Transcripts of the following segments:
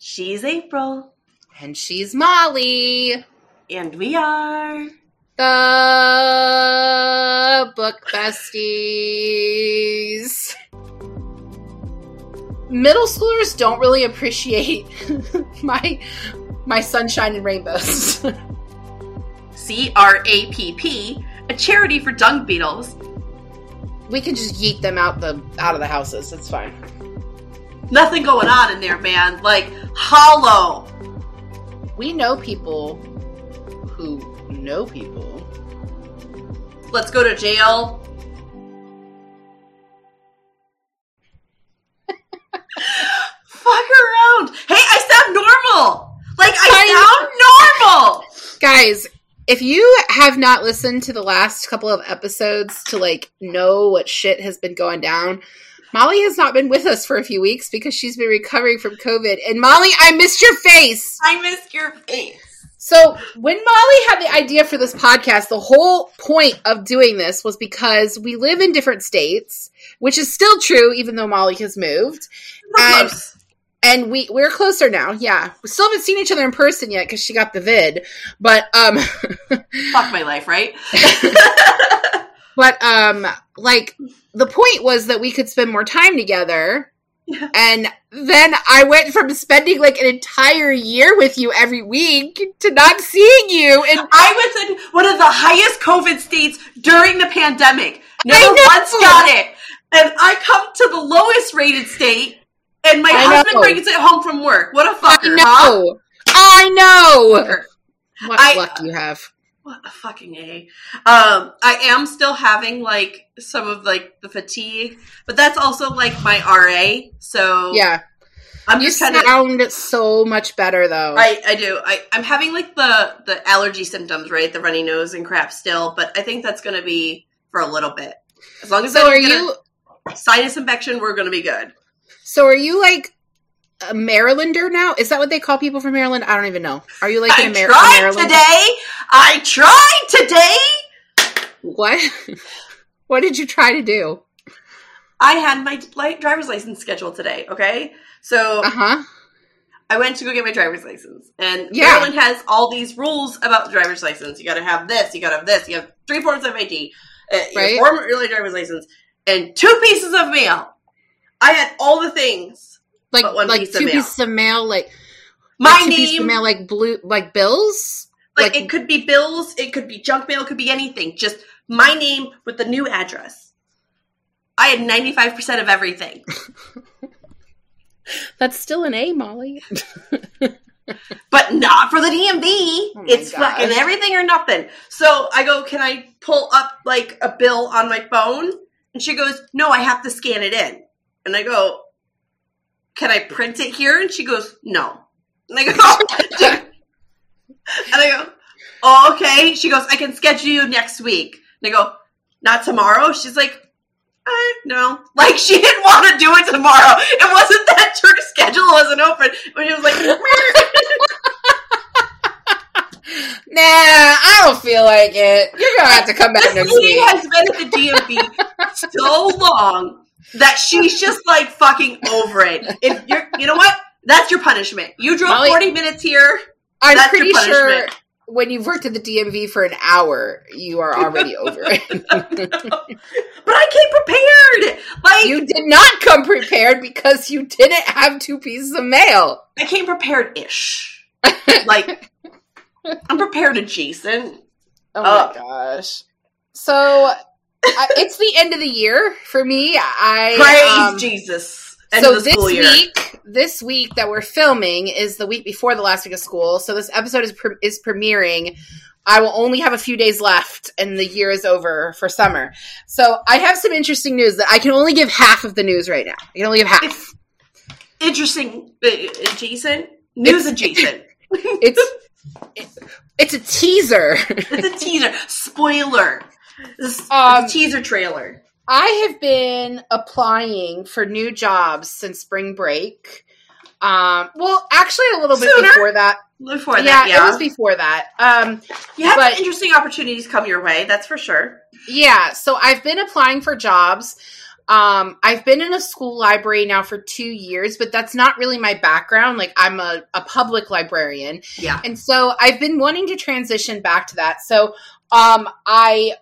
She's April. And she's Molly. And we are the Book Besties. Middle schoolers don't really appreciate my my sunshine and rainbows. C R A P P, a charity for dung beetles. We can just yeet them out the out of the houses. It's fine. Nothing going on in there, man. Like hollow. We know people who know people. Let's go to jail. Fuck around. Hey, I sound normal. Like I, I sound normal. Guys, if you have not listened to the last couple of episodes to like know what shit has been going down, Molly has not been with us for a few weeks because she's been recovering from COVID. And Molly, I missed your face. I missed your face. So, when Molly had the idea for this podcast, the whole point of doing this was because we live in different states, which is still true, even though Molly has moved. and, and we we're closer now. Yeah, we still haven't seen each other in person yet because she got the vid. But um, fuck my life, right? but um, like the point was that we could spend more time together. Yeah. And then I went from spending like an entire year with you every week to not seeing you. And I was in one of the highest COVID states during the pandemic. Never once got it. And I come to the lowest rated state, and my I husband know. brings it home from work. What a fucker! I know. Huh? I know. What I, luck you have what a fucking a. Um, I am still having like some of like the fatigue, but that's also like my RA. So yeah, I'm you just kind sound of, so much better though. I I do. I I'm having like the the allergy symptoms, right? The runny nose and crap still, but I think that's going to be for a little bit. As long as so are you sinus infection, we're going to be good. So are you like a Marylander now? Is that what they call people from Maryland? I don't even know. Are you like an Amer- I tried today? I tried today. What? what did you try to do? I had my driver's license scheduled today. Okay, so uh huh. I went to go get my driver's license, and yeah. Maryland has all these rules about the driver's license. You got to have this. You got to have this. You have three forms of ID, uh, right? Your former early driver's license, and two pieces of mail. I had all the things like like piece two of pieces of mail, like my like two name, of mail, like blue, like bills. Like, like it could be bills, it could be junk mail, it could be anything. Just my name with the new address. I had ninety five percent of everything. That's still an A, Molly. but not for the DMV. Oh it's gosh. fucking everything or nothing. So I go, can I pull up like a bill on my phone? And she goes, no, I have to scan it in. And I go, can I print it here? And she goes, no. And I go, oh, and I go, oh, okay. She goes, I can schedule you next week. And I go, not tomorrow. She's like, I no. Like she didn't want to do it tomorrow. It wasn't that her schedule wasn't open. But she was like, Nah, I don't feel like it. You're gonna have to come back next week. has been at the DMV so long that she's just like fucking over it. If you're, you know what? That's your punishment. You drove Molly, 40 minutes here. I'm pretty sure when you've worked at the DMV for an hour, you are already over it. but I came prepared. Like you did not come prepared because you didn't have two pieces of mail. I came prepared ish. like I'm prepared adjacent. Oh my uh, gosh. So it's the end of the year for me. I praise um, Jesus. End so this week, this week that we're filming is the week before the last week of school. So this episode is pre- is premiering. I will only have a few days left, and the year is over for summer. So I have some interesting news that I can only give half of the news right now. I can only give half. It's interesting, uh, adjacent news it's, adjacent. It's, it's it's a teaser. it's a teaser. Spoiler. This um, teaser trailer. I have been applying for new jobs since spring break. Um, well, actually, a little bit Sooner. before that. Before that, yeah, yeah, it was before that. Um, you have but, interesting opportunities come your way. That's for sure. Yeah, so I've been applying for jobs. um, I've been in a school library now for two years, but that's not really my background. Like I'm a, a public librarian. Yeah. And so I've been wanting to transition back to that. So um, I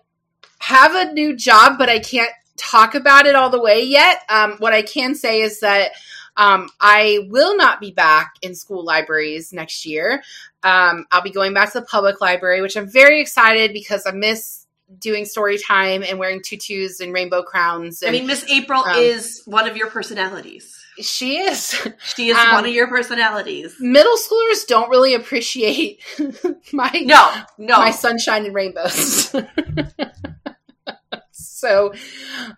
have a new job, but I can't talk about it all the way yet. Um, what I can say is that um, I will not be back in school libraries next year. Um, I'll be going back to the public library, which I'm very excited because I miss doing story time and wearing tutus and rainbow crowns. And, I mean, Miss April um, is one of your personalities. she is. She is um, one of your personalities. Middle schoolers don't really appreciate my No, no. my sunshine and rainbows. so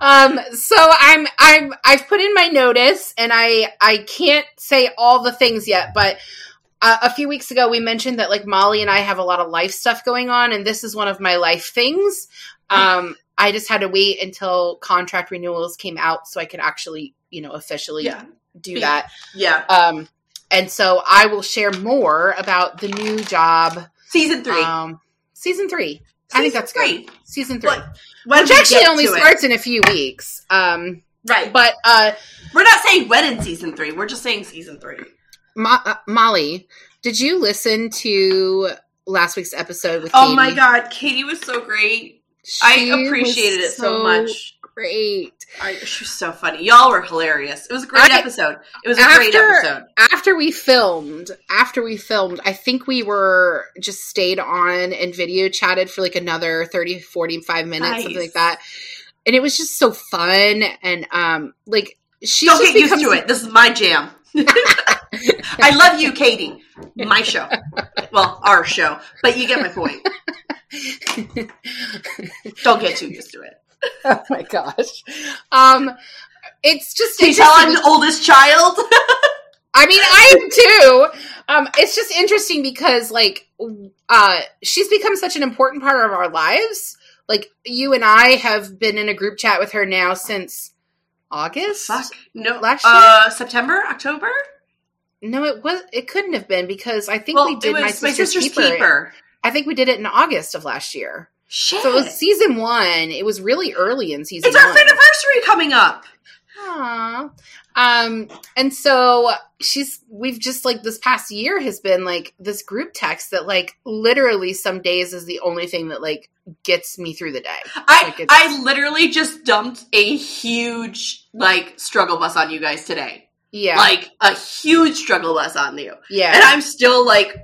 um so I'm I'm I've put in my notice and I I can't say all the things yet, but uh, a few weeks ago we mentioned that like Molly and I have a lot of life stuff going on and this is one of my life things. Um I just had to wait until contract renewals came out so I could actually, you know, officially yeah, do that. yeah. Um and so I will share more about the new job Season three. um, season three. I think that's three. good. Season three, But when which actually only to it- starts in a few weeks. Um, right. but uh, We're not saying when in season three. We're just saying season three. Mo- uh, Molly, did you listen to last week's episode with? Oh Katie? my god, Katie was so great. I appreciated it so much. Great. I, she was so funny. Y'all were hilarious. It was a great I- episode. It was a great After- episode. After we filmed, after we filmed, I think we were just stayed on and video chatted for like another 30, 45 minutes, something like that. And it was just so fun. And um, like, she Don't get used to it. This is my jam. I love you, Katie. My show. Well, our show. But you get my point. Don't get too used to it. oh my gosh. Um, it's just Can you tell I'm interesting. the oldest child? I mean, I am too. Um, it's just interesting because like, uh, she's become such an important part of our lives. Like you and I have been in a group chat with her now since August. Fuck. No. Last year? Uh, September? October? No, it was. It couldn't have been because I think Well, we did it was my sister's, keeper. keeper. I think we did it in August of last year. Shit. So it was season one. It was really early in season it's our one. anniversary coming up. Aww. Um, and so she's we've just like this past year has been like this group text that like literally some days is the only thing that like gets me through the day. I Like, I literally just dumped a huge like struggle bus on you guys today. Yeah. Like a huge struggle bus on you. yeah. And I'm still like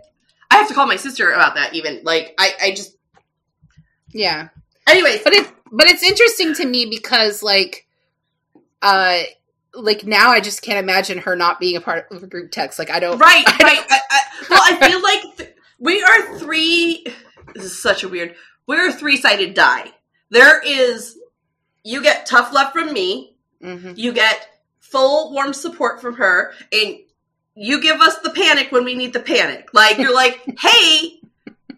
I have to call my sister about that even. Like I I just yeah. anyways, But it but it's interesting to me because like uh like now I just can't imagine her not being a part of a group text. Like I don't right, right. I, I, well, I feel like th- we are three this is such a weird we're a three-sided die. There is you get tough love from me, Mhm. you get full warm support from her and you give us the panic when we need the panic like you're like hey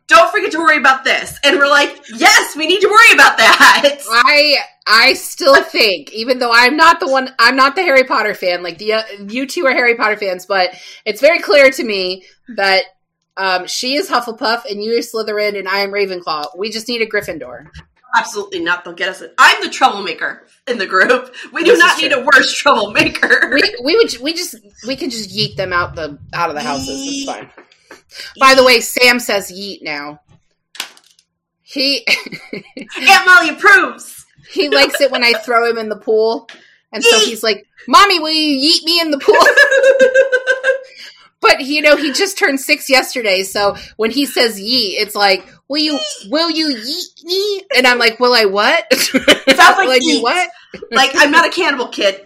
don't forget to worry about this and we're like yes we need to worry about that I I still think, even though I'm not the one, I'm not the Harry Potter fan. Like the uh, you two are Harry Potter fans, but it's very clear to me that um, she is Hufflepuff and you are Slytherin and I am Ravenclaw. We just need a Gryffindor. absolutely not they'll get us in. i'm the troublemaker in the group we do This not need a worse troublemaker We we would we just we can just yeet them out the out of the houses. It's fine. By the way, Sam says yeet now. He aunt molly approves he likes it when I throw him in the pool, and so he's like, "Mommy, will you yeet me in the pool?" But you know, he just turned six yesterday, so when he says yeet, it's like, "Will you? Will you yeet me?" And I'm like, "Will I what?" Sounds like Will I do yeet. what? like i'm not a cannibal kid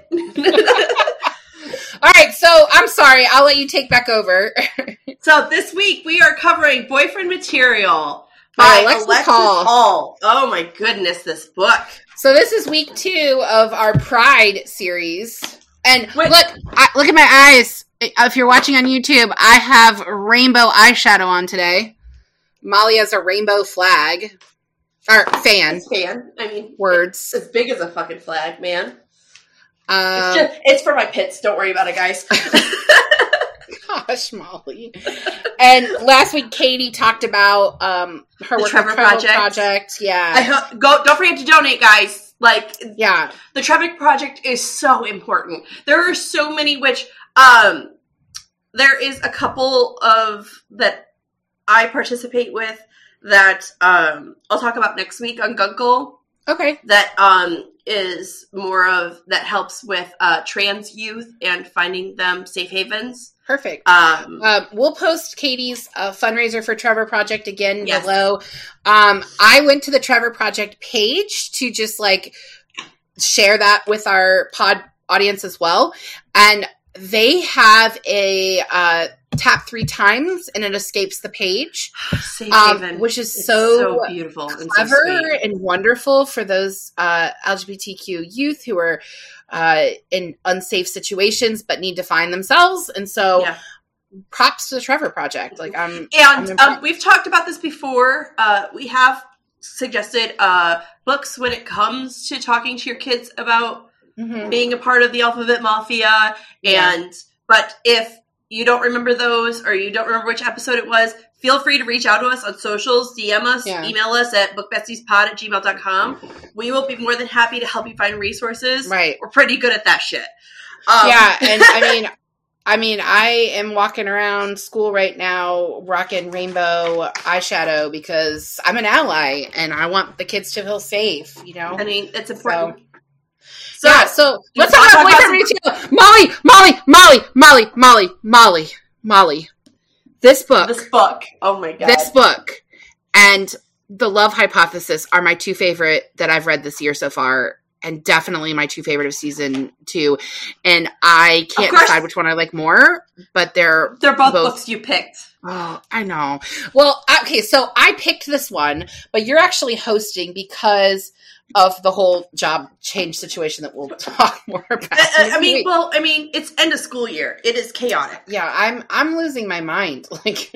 All right, so I'm sorry. I'll let you take back over. so this week we are covering boyfriend material By by Alexis alexis, Hall. hall oh my goodness this book so this is week two of our Pride series, and Wait. look, I, look at my eyes. If you're watching on YouTube, I have rainbow eyeshadow on today. Molly has a rainbow flag or fan fan i mean words. as big as a fucking flag, man. Um, It's, just, it's for my pits. Don't worry about it, guys. Gosh, Molly. And last week, Katie talked about um, her The work Trevor Trevor Project. project. Yeah. I ho- go. Don't forget to donate, guys. Like yeah, the Trevor Project is so important. There are so many which um there is a couple of that I participate with that um I'll talk about next week on Gunkle okay, that um is more of that helps with uh trans youth and finding them safe havens. perfect. Um Um, we'll post Katie's uh, fundraiser for Trevor Project again Yes. below. Um, I went to the Trevor Project page to just like share that with our pod audience as well, and they have a uh, tap three times and it escapes the page, safe um, which is It's so, beautiful and so clever and wonderful for those uh, LGBTQ youth who are uh, in unsafe situations but need to find themselves, and so. Yeah. Props to the Trevor Project. Like I'm And I'm um, we've talked about this before. Uh, we have suggested uh, books when it comes to talking to your kids about Mhm. being a part of the alphabet mafia. Yeah. And but if you don't remember those or you don't remember which episode it was, feel free to reach out to us on socials, DM us, Yeah. email us at bookbestiespod at gmail.com. We will be more than happy to help you find resources. Right. We're pretty good at that shit. Um, yeah, and I mean, I mean, I am walking around school right now rocking rainbow eyeshadow because I'm an ally and I want the kids to feel safe. You know. I mean, it's important. So, yeah, so let's talk about boyfriend material. Molly, Molly, Molly, Molly, Molly, Molly, Molly. This book, this book. Oh my god. this book, and the Love Hypothesis are my two favorite that I've read this year so far, and definitely my two favorite of season two. And I can't decide which one I like more, but they're They're both, both- books you picked. Oh, I know. Well, okay, so I picked this one, but you're actually hosting because of the whole job change situation that we'll talk more about. Uh, uh, I, I- I mean, week. well, I mean, it's end of school year. It is chaotic. yeah, I'm I'm losing my mind. Like,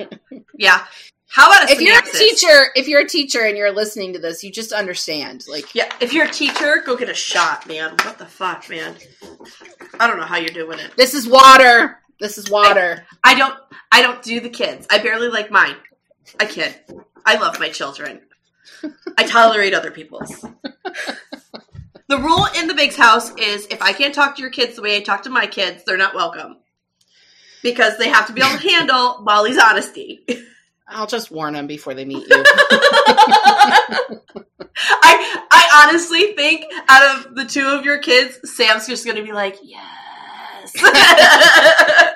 Yeah. How about if you're a teacher, if you're a teacher and you're listening to this, you just understand. Like, Yeah, if you're a teacher, go get a shot, man. What the fuck, man? I don't know how you're doing it. this is water. This is water. I don't. I don't do the kids. I barely like mine. I kid. I love my children. I tolerate other people's. The rule in the Biggs house is if I can't talk to your kids the way I talk to my kids, they're not welcome. Because they have to be able to handle Molly's honesty. I'll just warn them before they meet you. I I honestly think out of the two of your kids, Sam's just gonna be like, yes.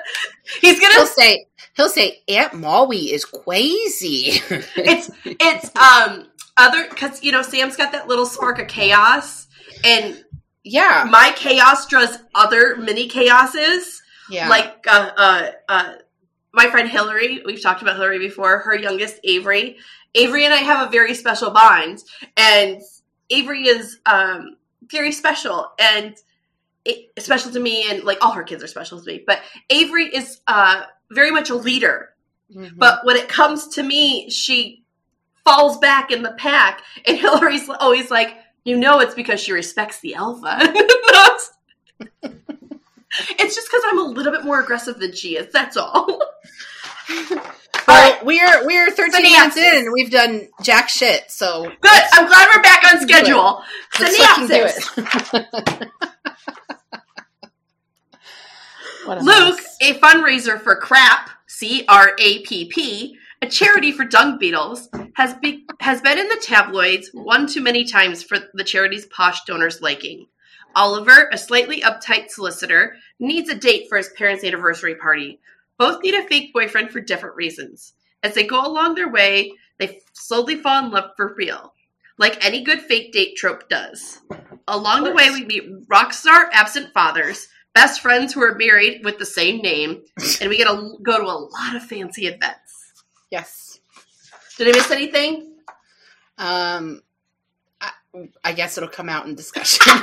He's he'll gonna say, he'll say, Aunt Molly is crazy. it's it's um other because you know Sam's got that little spark of chaos, and yeah, my chaos draws other mini chaoses. yeah. Like uh, uh uh my friend Hillary, we've talked about Hillary before. Her youngest Avery, Avery and I have a very special bond, and Avery is um very special and. It, special to me and like all her kids are special to me but avery is uh very much a leader Mhm. But when it comes to me, she falls back in the pack. And Hillary's always like, you know, it's because she respects the alpha. it's just because I'm a little bit more aggressive than she is. That's all. Well, right. we're we're 13 minutes in we've done jack shit. So Good. I'm glad we're back on Let's do it. schedule. let's do Synapses. it. What a Luke, mess. a fundraiser for CRAP, C R A P P, a charity for dung beetles, has be- has been in the tabloids one too many times for the charity's posh donors' liking. Oliver, a slightly uptight solicitor, needs a date for his parents' anniversary party. Both need a fake boyfriend for different reasons. As they go along their way, they slowly fall in love for real, like any good fake date trope does. Along the way, we meet rock star absent fathers, best friends who are married with the same name, and we get to go to a lot of fancy events. Yes. Did I miss anything? Um, I, I guess it'll come out in discussion.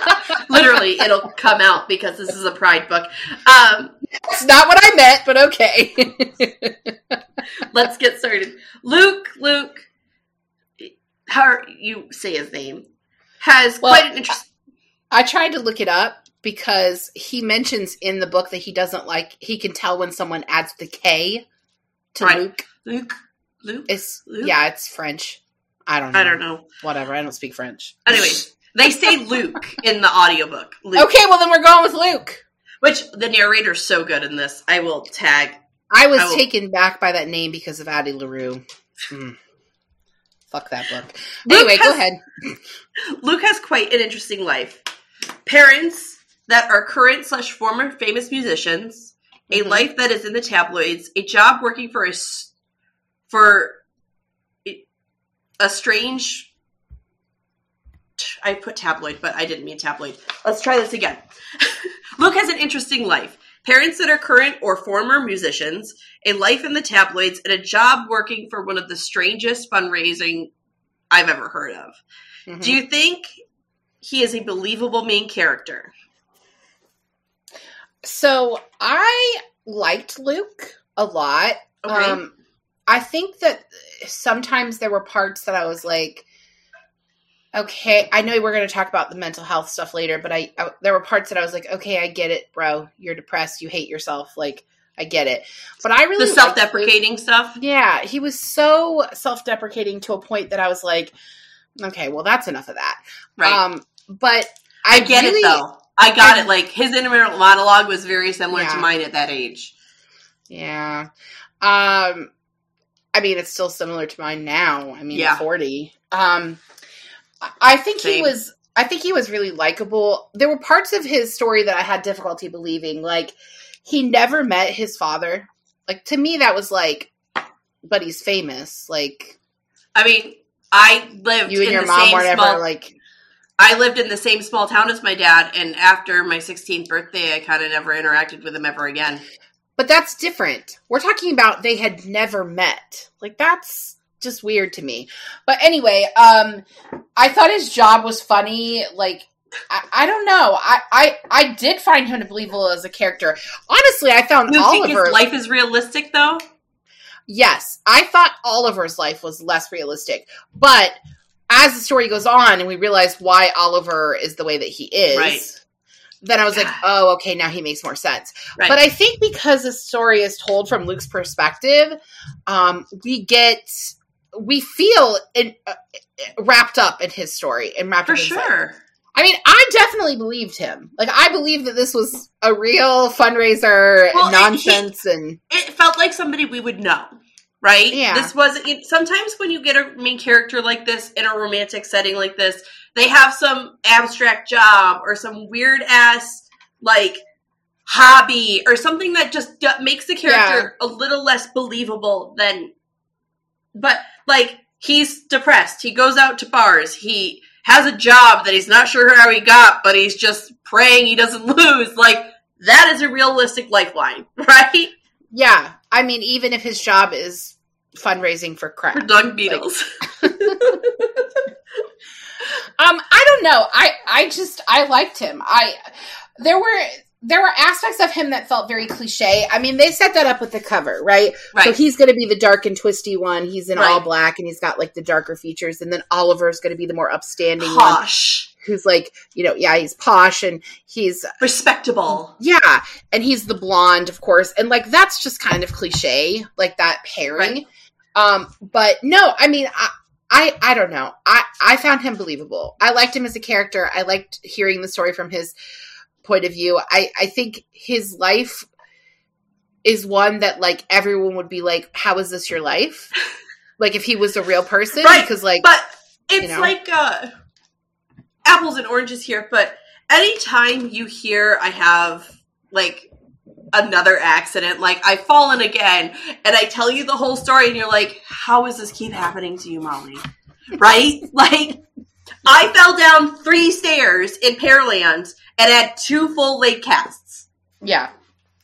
Literally, it'll come out because this is a pride book. Um, That's not what I meant, but okay. let's get started. Luke, Luke, how you say his name, has Well, quite an interest. I tried to look it up because he mentions in the book that he doesn't like. He can tell when someone adds the K to Right. Luke. Luke, Luke. It's Luke? yeah, it's French. I don't know. I don't know. Whatever. I don't speak French. Anyway, They say Luke in the audiobook. Luke. Okay, well then we're going with Luke. Which the narrator's so good in this. I will tag. I was I will- taken back by that name because of Addie LaRue. Mm. Fuck that book. Luke Anyway, go ahead. Luke has quite an interesting life. Parents that are current slash former famous musicians, a Mhm. life that is in the tabloids, a job working for a s- for a strange. I put tabloid, but I didn't mean tabloid. Let's try this again. Luke has an interesting life. Parents that are current or former musicians, a life in the tabloids, and a job working for one of the strangest fundraising I've ever heard of. Mhm. Do you think he is a believable main character? So I liked Luke a lot. Okay. Um, I think that sometimes there were parts that I was like, okay, I know we're going to talk about the mental health stuff later, but I, I there were parts that I was like, okay, I get it, bro. You're depressed. You hate yourself. Like, I get it. But I really the self-deprecating stuff. Yeah, he was so self-deprecating to a point that I was like, okay, well, that's enough of that. Right. Um, but I I, get really, it though. I got I- it. Like his inner monologue was very similar Yeah. to mine at that age. Yeah. Um I mean it's still similar to mine now. I mean Yeah. 40. Um I- think he was I think he was really likable. There were parts of his story that I had difficulty believing. Like he never met his father. Like to me that was like but he's famous. Like I mean, I lived you and in your the mom same were never small. like I lived in the same small town as my dad, and after my 16th birthday, I kind of never interacted with him ever again. But that's different. We're talking about they had never met. Like that's just weird to me. But anyway, um I thought his job was funny. Like I, I don't know. I, I I did find him believable as a character. Honestly, I found You think Oliver. his life is realistic, though? yes, I thought Oliver's life was less realistic. But as the story goes on, and we realize why Oliver is the way that he is, Right. Then I was like, oh, okay, now he makes more sense. Right. But I think because the story is told from Luke's perspective, um, we get we feel in, uh, wrapped up in his story and wrapped For sure. I mean, I definitely believed him. Like, I believed that this was a real fundraiser Well, and nonsense, and It felt like somebody we would know, right? Yeah. This wasn't. Sometimes when you get a main character like this in a romantic setting like this, they have some abstract job or some weird ass like hobby or something that just d- makes the character a little less believable than. But like he's depressed. He goes out to bars. He has a job that he's not sure how he got, but he's just praying he doesn't lose. Like that is a realistic lifeline, right? Yeah. I mean, even if his job is fundraising for crap For dung beetles. Um, I don't know. I I just I liked him. I there were there were aspects of him that felt very cliche. I mean, they set that up with the cover, right? right. So he's going to be the dark and twisty one. He's in all black and he's got like the darker features, and then Oliver's going to be the more upstanding one, Posh. Who's like you know, yeah, he's posh and he's Respectable. yeah, and he's the blonde, of course, and like that's just kind of cliche, like that pairing. Um, but no, I mean, I, I, I don't know. I, I found him believable. I liked him as a character. I liked hearing the story from his point of view. I, I think his life is one that like everyone would be like, "How is this your life?" Like if he was a real person, Right, because like But it's You know? like uh, apples and oranges here, but anytime you hear I have like another accident, like I've fallen again, and I tell you the whole story, and you're like, how does this keep happening to you, Molly? Right? like, I fell down three stairs in Pearland and had two full leg casts. yeah,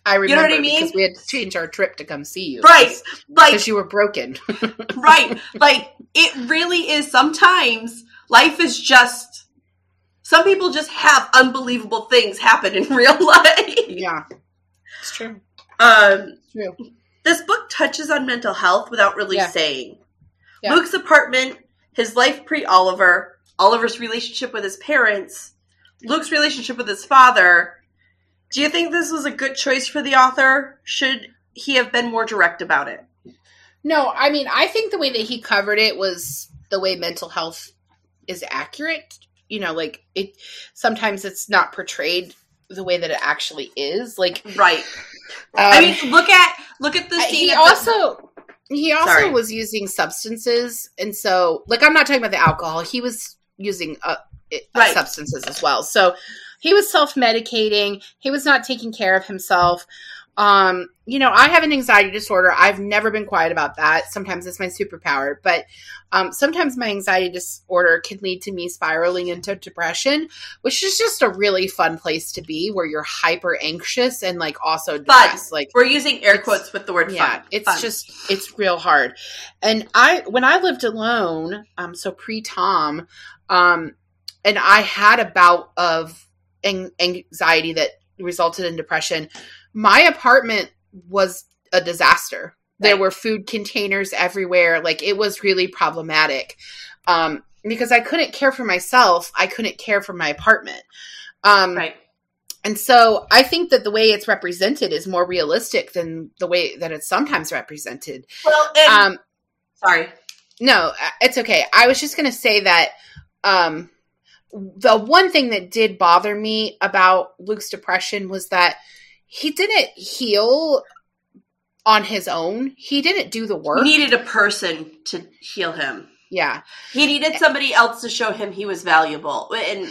I remember You know what I mean? because we had to change our trip to come see you, Right. Like, Because you were broken. right. Like it really is sometimes life is just some people just have unbelievable things happen in real life. yeah, it's true. Um True. this book touches on mental health without really Yeah. saying. Yeah. Luke's apartment, his life pre Oliver, Oliver's relationship with his parents, Luke's relationship with his father. Do you think this was a good choice for the author? Should he have been more direct about it? No, I mean, I think the way that he covered it was the way mental health is accurate. You know, like it sometimes it's not portrayed the way that it actually is. Like right. Um, I mean, look at look at the scene. He also the- he also Sorry. was using substances, and so like I'm not talking about the alcohol. He was using uh, right. substances as well. So he was self medicating. He was not taking care of himself. Um, you know, I have an anxiety disorder. I've never been quiet about that. Sometimes it's my superpower, but um, sometimes my anxiety disorder can lead to me spiraling into depression, which is just a really fun place to be where you're hyper anxious and like also depressed. Fun. Like we're using air quotes with the word yeah, fun. It's fun. just it's real hard. And I when I lived alone, um, so pre Tom, um, and I had a bout of anxiety that resulted in depression my apartment was a disaster. Right. There were food containers everywhere. Like it was really problematic. Um, because I couldn't care for myself, I couldn't care for my apartment. Um, right. And so I think that the way it's represented is more realistic than the way that it's sometimes represented. Well, and, um, sorry. No, uh, it's okay. I was just going to say that um, the one thing that did bother me about Luke's depression was that he didn't heal on his own. He didn't do the work. He needed a person to heal him. Yeah. He needed somebody else to show him he was valuable. And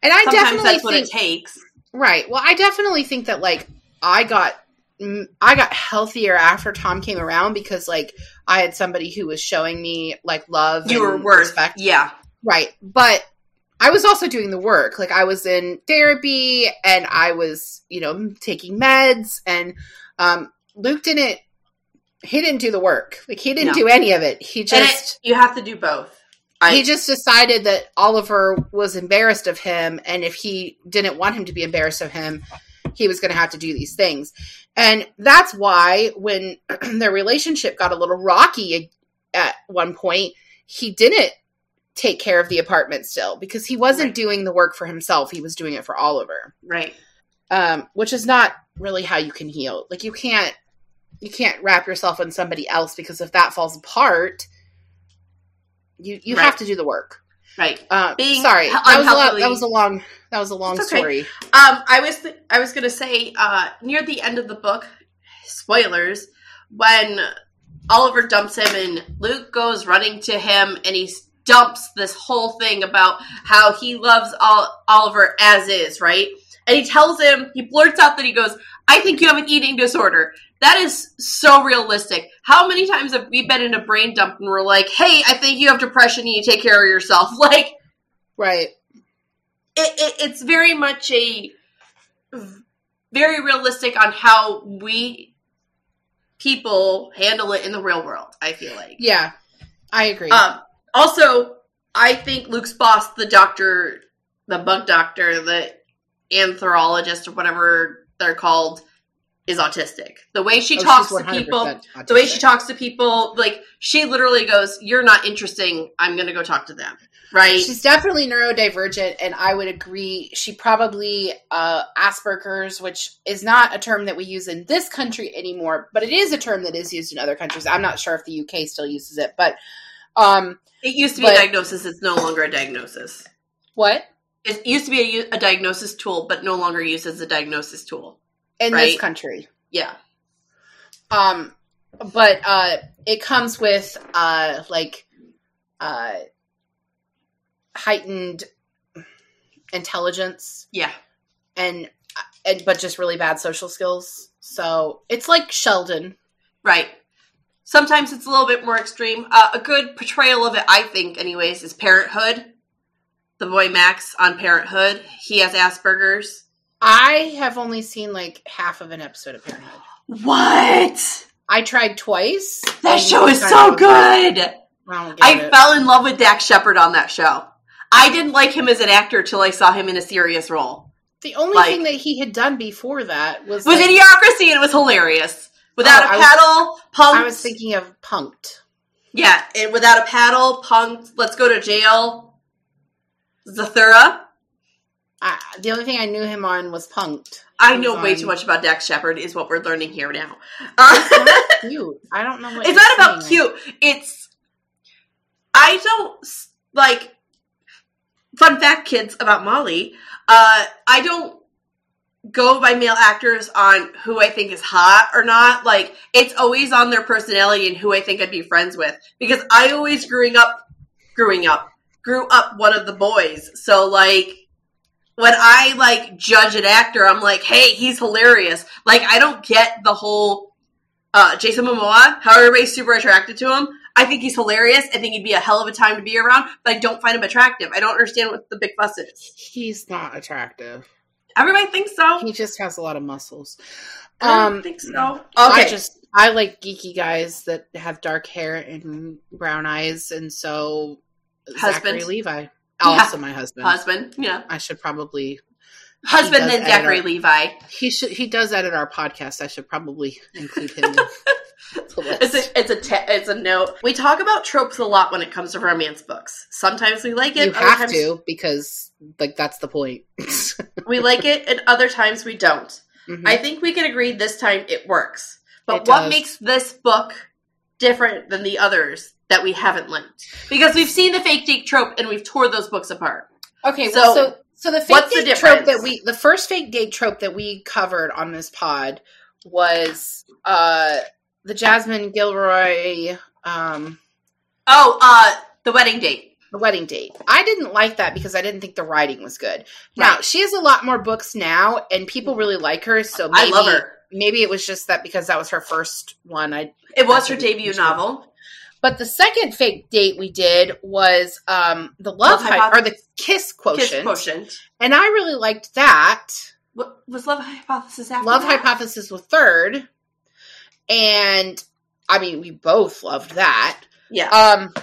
and I definitely that's think, it takes. Right. Well, I definitely think that like I got mm, I got healthier after Tom came around because like I had somebody who was showing me like love you were worth respect. Yeah. Right. But I was also doing the work. Like I was in therapy and I was, you know, taking meds and um Luke didn't he didn't do the work. Like he didn't no. do any of it. He just it, you have to do both. I, he just decided that Oliver was embarrassed of him and if he didn't want him to be embarrassed of him, he was going to have to do these things. And that's why when their relationship got a little rocky at one point, he didn't take care of the apartment still because he wasn't right. doing the work for himself. He was doing it for Oliver. Right. Um, which is not really how you can heal. Like you can't you can't wrap yourself in somebody else because if that falls apart, you you right. have to do the work. Right. Uh, Being sorry, that was, a lot, that was a long that was a long okay. story. Um, I was th- I was gonna say uh, near the end of the book, spoilers, when Oliver dumps him and Luke goes running to him and he's dumps this whole thing about how he loves Oliver as is, right? And he tells him, he blurts out that he goes, I think you have an eating disorder. That is so realistic. How many times have we been in a brain dump and we're like, hey, I think you have depression, you take care of yourself? Like, right. It, it, it's very much a very realistic on how we people handle it in the real world, I feel like. Yeah, I agree. Um, also, I think Luke's boss, the doctor, the bug doctor, the anthrologist or whatever they're called, is autistic. The way she oh, talks to people, autistic. the way she talks to people, like she literally goes, "You're not interesting. I'm going to go talk to them." Right? She's definitely neurodivergent, and I would agree. She probably uh, Asperger's, which is not a term that we use in this country anymore, but it is a term that is used in other countries. I'm not sure if the UK still uses it, but um, it used to be but, a diagnosis. It's no longer a diagnosis. What? It used to be a, a diagnosis tool, but no longer used as a diagnosis tool in right? this country. Yeah. Um, but uh, it comes with uh, like uh, heightened intelligence. Yeah. And, and but just really bad social skills. So it's like Sheldon. Right. Sometimes it's a little bit more extreme. Uh, a good portrayal of it, I think, anyways, is Parenthood. The boy Max on Parenthood. He has Asperger's. I have only seen like half of an episode of Parenthood. What? I tried twice. That show is so good. I, I fell in love with Dax Shepard on that show. I didn't like him as an actor till I saw him in a serious role. The only like, thing that he had done before that was was like, Idiocracy, and it was hilarious. Without oh, a paddle, was, punked. I was thinking of punked. Yeah, and without a paddle, punked. Let's go to jail. Zathura. Uh, the only thing I knew him on was punked. I know way too much about Dax Shepard. Is what we're learning here now. It's cute. I don't know. it's not about cute. It's I don't like fun fact, kids, about Molly. Uh, I don't go by male actors on who I think is hot or not. Like it's always on their personality and who I think I'd be friends with. Because I always growing up, growing up, grew up one of the boys. So like when I like judge an actor, I'm like, hey, he's hilarious. Like I don't get the whole uh, Jason Momoa, how everybody's super attracted to him. I think he's hilarious. I think he'd be a hell of a time to be around, but I don't find him attractive. I don't understand what the big fuss is. He's not attractive. Everybody thinks so. He just has a lot of muscles. Um, I don't think so. Okay. I just I like geeky guys that have dark hair and brown eyes, and so Husband. Zachary Levi, also my husband. husband, yeah, I should probably husband and Zachary our- Levi. he should he does edit our podcast. I should probably include him. It's a it's a te- it's a note. We talk about tropes a lot when it comes to romance books. Sometimes we like it. you have times to because like that's the point. We like it, and other times we don't. Mhm. I think we can agree this time it works. But It what does. makes this book different than the others that we haven't liked? Because we've seen the fake date trope and we've tore those books apart. Okay, So, well, so so the fake what's the date trope that we the first fake date trope that we covered on this pod was uh the Jasmine Guillory um Oh, uh, the wedding date. the wedding date. I didn't like that because I didn't think the writing was good. Now she has a lot more books now, and people really like her. So maybe, I love her. Maybe it was just that because that was her first one. I It was her debut interesting. novel. But the second fake date we did was um the love, Love hy- or the kiss quotient, Kiss quotient. and I really liked that. What was love hypothesis after Love that? hypothesis was third, and I mean we both loved that. Yeah. Um,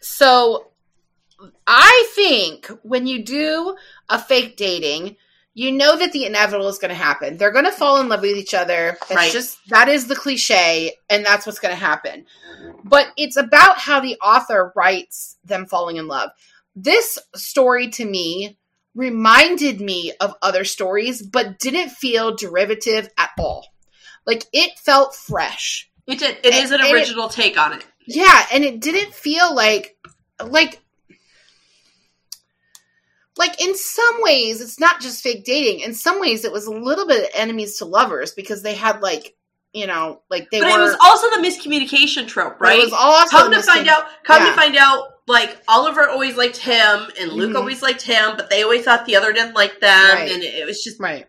so I think when you do a fake dating, you know that the inevitable is going to happen. They're going to fall in love with each other. That's Right. just that is the cliche, and that's what's going to happen. But it's about how the author writes them falling in love. This story to me reminded me of other stories, but didn't feel derivative at all. Like it felt fresh. It did. It is an And it- original take on it. Yeah, and it didn't feel like like like in some ways it's not just fake dating. In some ways it was a little bit enemies to lovers because they had like you know like they But were it was also the miscommunication trope, but it was also come to mis- find out, come yeah. to find out, like Oliver always liked him and Luke Mhm. always liked him, but they always thought the other didn't like them, Right. and it was just right.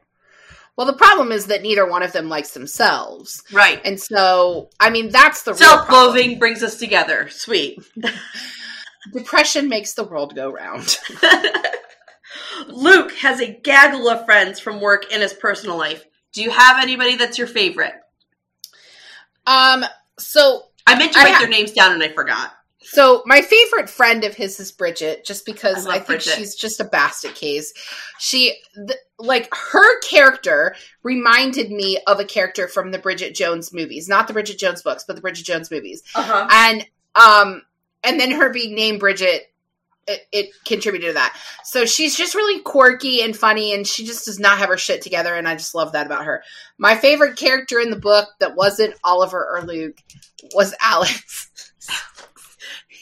Well, the problem is that neither one of them likes themselves, right. and so I mean that's the self loathing brings us together. Sweet. Depression makes the world go round. Luke has a gaggle of friends from work and his personal life. Do you have anybody that's your favorite? um. So I meant to write ha- their names down and I forgot. So my favorite friend of his is Bridget, just because I I, think Bridget. she's just a basket case. She, th- like, her character reminded me of a character from the Bridget Jones movies, not the Bridget Jones books, but the Bridget Jones movies. Uh huh. And um, and then her being named Bridget, it, it contributed to that. So she's just really quirky and funny, and she just does not have her shit together, and I just love that about her. My favorite character in the book that wasn't Oliver or Luke was Alex.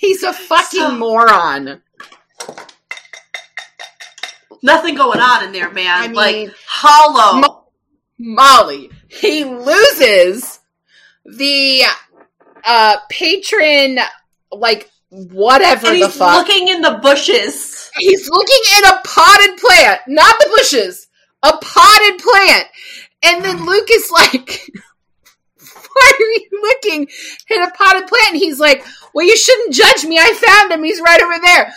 He's a fucking So- moron. Nothing going on in there, man. I mean, like hollow. Mo- Molly. He loses the uh patron like whatever and the he's fuck. looking in the bushes. He's looking in a potted plant, not the bushes, a potted plant. And then Luke is like, Why are you looking at a potted plant? And he's like, Well, you shouldn't judge me. I found him. He's right over there.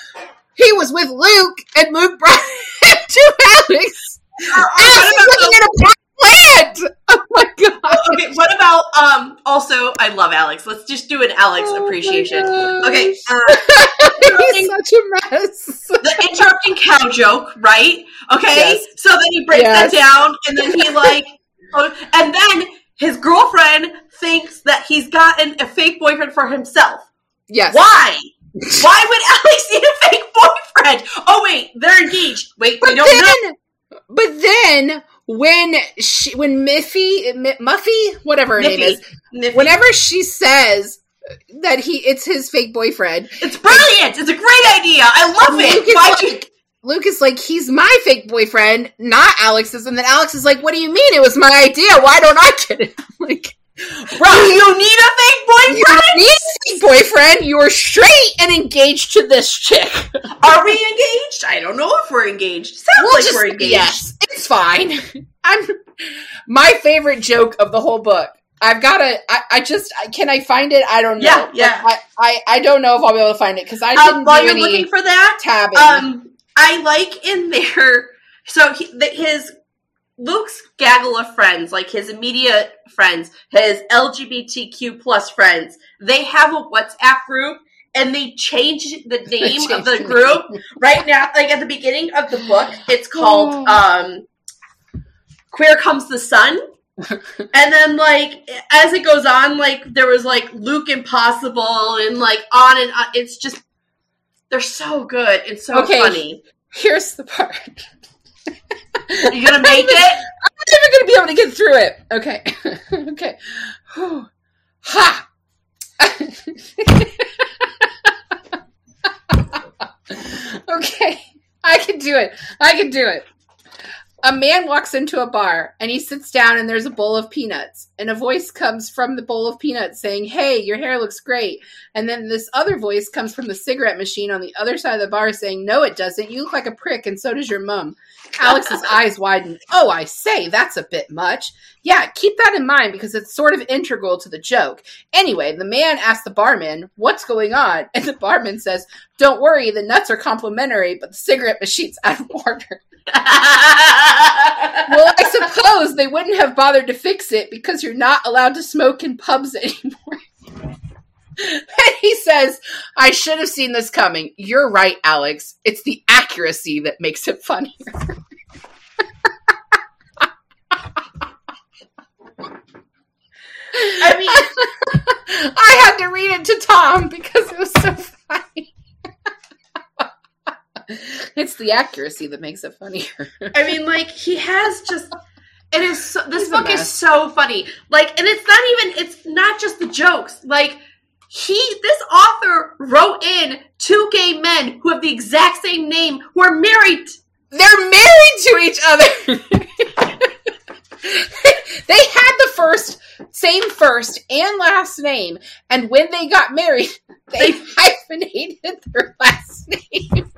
He was with Luke, and Luke brought him to Alex. Or- or Alex what is looking the- at a potted plant. Oh my god. okay, what about um? Also, I love Alex. Let's just do an Alex Oh appreciation. Okay, uh, He's such a mess. the interrupting cow joke, right? Okay, Yes. so then he breaks Yes. that down, and then he like, oh, and then his girlfriend thinks that he's gotten a fake boyfriend for himself. Yes. Why? Why would Alex need a fake boyfriend? Oh wait, they're engaged. Wait, But they don't know. but then when she, when Miffy, M- Muffy, whatever her name is, Nippy. whenever she says that he, it's his fake boyfriend, It's brilliant. It's a great idea. I love Luke it. Why'd you? Luke is like, he's my fake boyfriend, not Alex's. And then Alex is like, what do you mean? It was my idea. Why don't I get it? like, bro, you need a fake boyfriend? You need a fake boyfriend. You're straight and engaged to this chick. Are we engaged? I don't know if we're engaged. Sounds we'll like just, we're engaged. Yes, it's fine. I'm my favorite joke of the whole book. I've got to. I, I, just can I find it? I don't know. Yeah, yeah. I, I, I don't know if I'll be able to find it because I um, didn't. Um, while you're looking for that, tabbing. Um, I like in there. So he, the, his Luke's gaggle of friends, like his immediate friends, his LGBTQ plus friends, they have a WhatsApp group and they changed the name of the group right now. Like at the beginning of the book, it's called oh. um, "Queer Comes the Sun," and then like as it goes on, like there was like Luke Impossible and like on and on. It's just they're so good. and so okay. funny. Here's the part. You gonna make it? I'm never gonna be able to get through it. Okay. okay. ha! okay. I can do it. I can do it. A man walks into a bar and he sits down and there's a bowl of peanuts. And a voice comes from the bowl of peanuts saying, Hey, your hair looks great. And then this other voice comes from the cigarette machine on the other side of the bar saying, No, it doesn't. You look like a prick and so does your mum. Alex's eyes widen. Oh, I say, that's a bit much. Yeah, keep that in mind because it's sort of integral to the joke. Anyway, the man asks the barman, What's going on? And the barman says, Don't worry, the nuts are complimentary, but the cigarette machine's out of order. well, I suppose they wouldn't have bothered to fix it because you're not allowed to smoke in pubs anymore. and he says, I should have seen this coming. You're right, Alex. It's the accuracy that makes it funnier. I mean, I had to read it to Tom because it was so funny. it's the accuracy that makes it funnier. I mean, like he has just it is so, this He's book is so funny. Like, and it's not even it's not just the jokes. Like he this author wrote in two gay men who have the exact same name who are married. They're married to each other. they had the first same first and last name, and when they got married, they hyphenated their last name.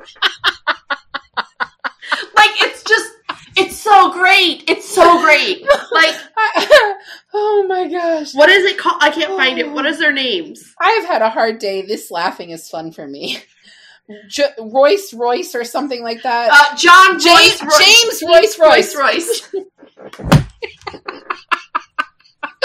like it's just it's so great. It's so great. Like oh my gosh. What is it called? I can't find it. What is their names? I have had a hard day. This laughing is fun for me. J- Royce Royce or something like that. Uh, John James Royce, James Royce Royce Royce. Royce.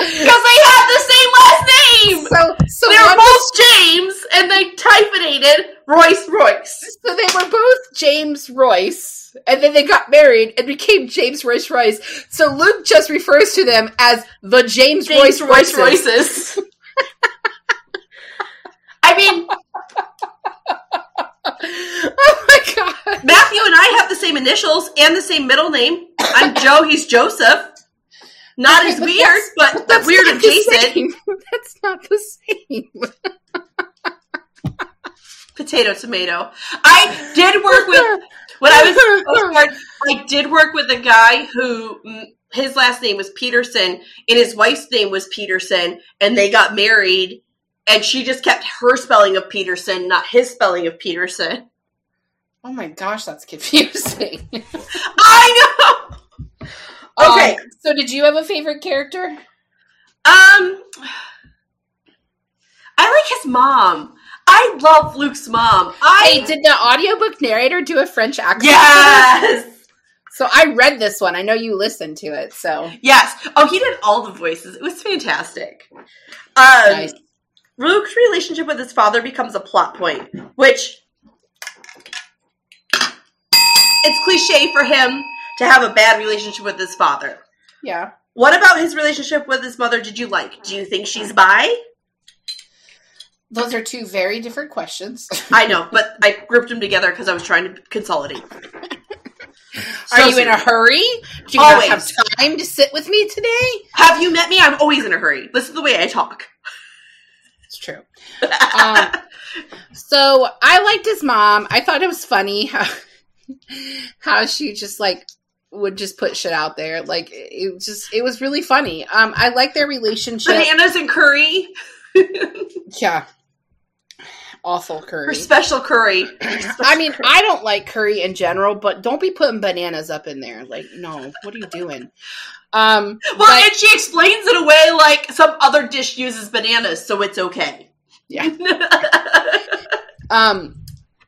Because they have the same last name. So, so they're both James, and they hyphenated Royce Royce. So they were both James Royce, and then they got married and became James Royce Royce. So Luke just refers to them as the James, James Royce Royce Royces. I mean. oh my god. Matthew and I have the same initials and the same middle name. I'm Joe, he's Joseph. Not as weird, but that's weird adjacent. That's not the same. Potato, tomato. I did work with when I was I did work with a guy who mm, his last name was Peterson and his wife's name was Peterson, and they got married, and she just kept her spelling of Peterson, not his spelling of Peterson. Oh my gosh, that's confusing. I know. Okay. Um, so did you have a favorite character? Um I like his mom. I love Luke's mom. I Hey, did the audiobook narrator do a French accent? Yes. So I read this one. I know you listened to it. So yes. Oh, he did all the voices. It was fantastic. Um, nice. Luke's relationship with his father becomes a plot point, which it's cliche for him to have a bad relationship with his father. Yeah. What about his relationship with his mother did you like? Do you think she's bi? Those are two very different questions. I know, but I grouped them together because I was trying to consolidate. So are you in a hurry? Do you always. not have time to sit with me today? Have you met me? I'm always in a hurry. This is the way I talk. It's true. um, so I liked his mom. I thought it was funny how how she just like would just put shit out there. Like it just it was really funny. Um I like their relationship. Bananas and curry. yeah. Awful curry. Her special curry. I mean, I don't like curry in general, but don't be putting bananas up in there. Like, no, what are you doing? Um, well, but- and she explains it away like some other dish uses bananas, so it's okay. Yeah. Um,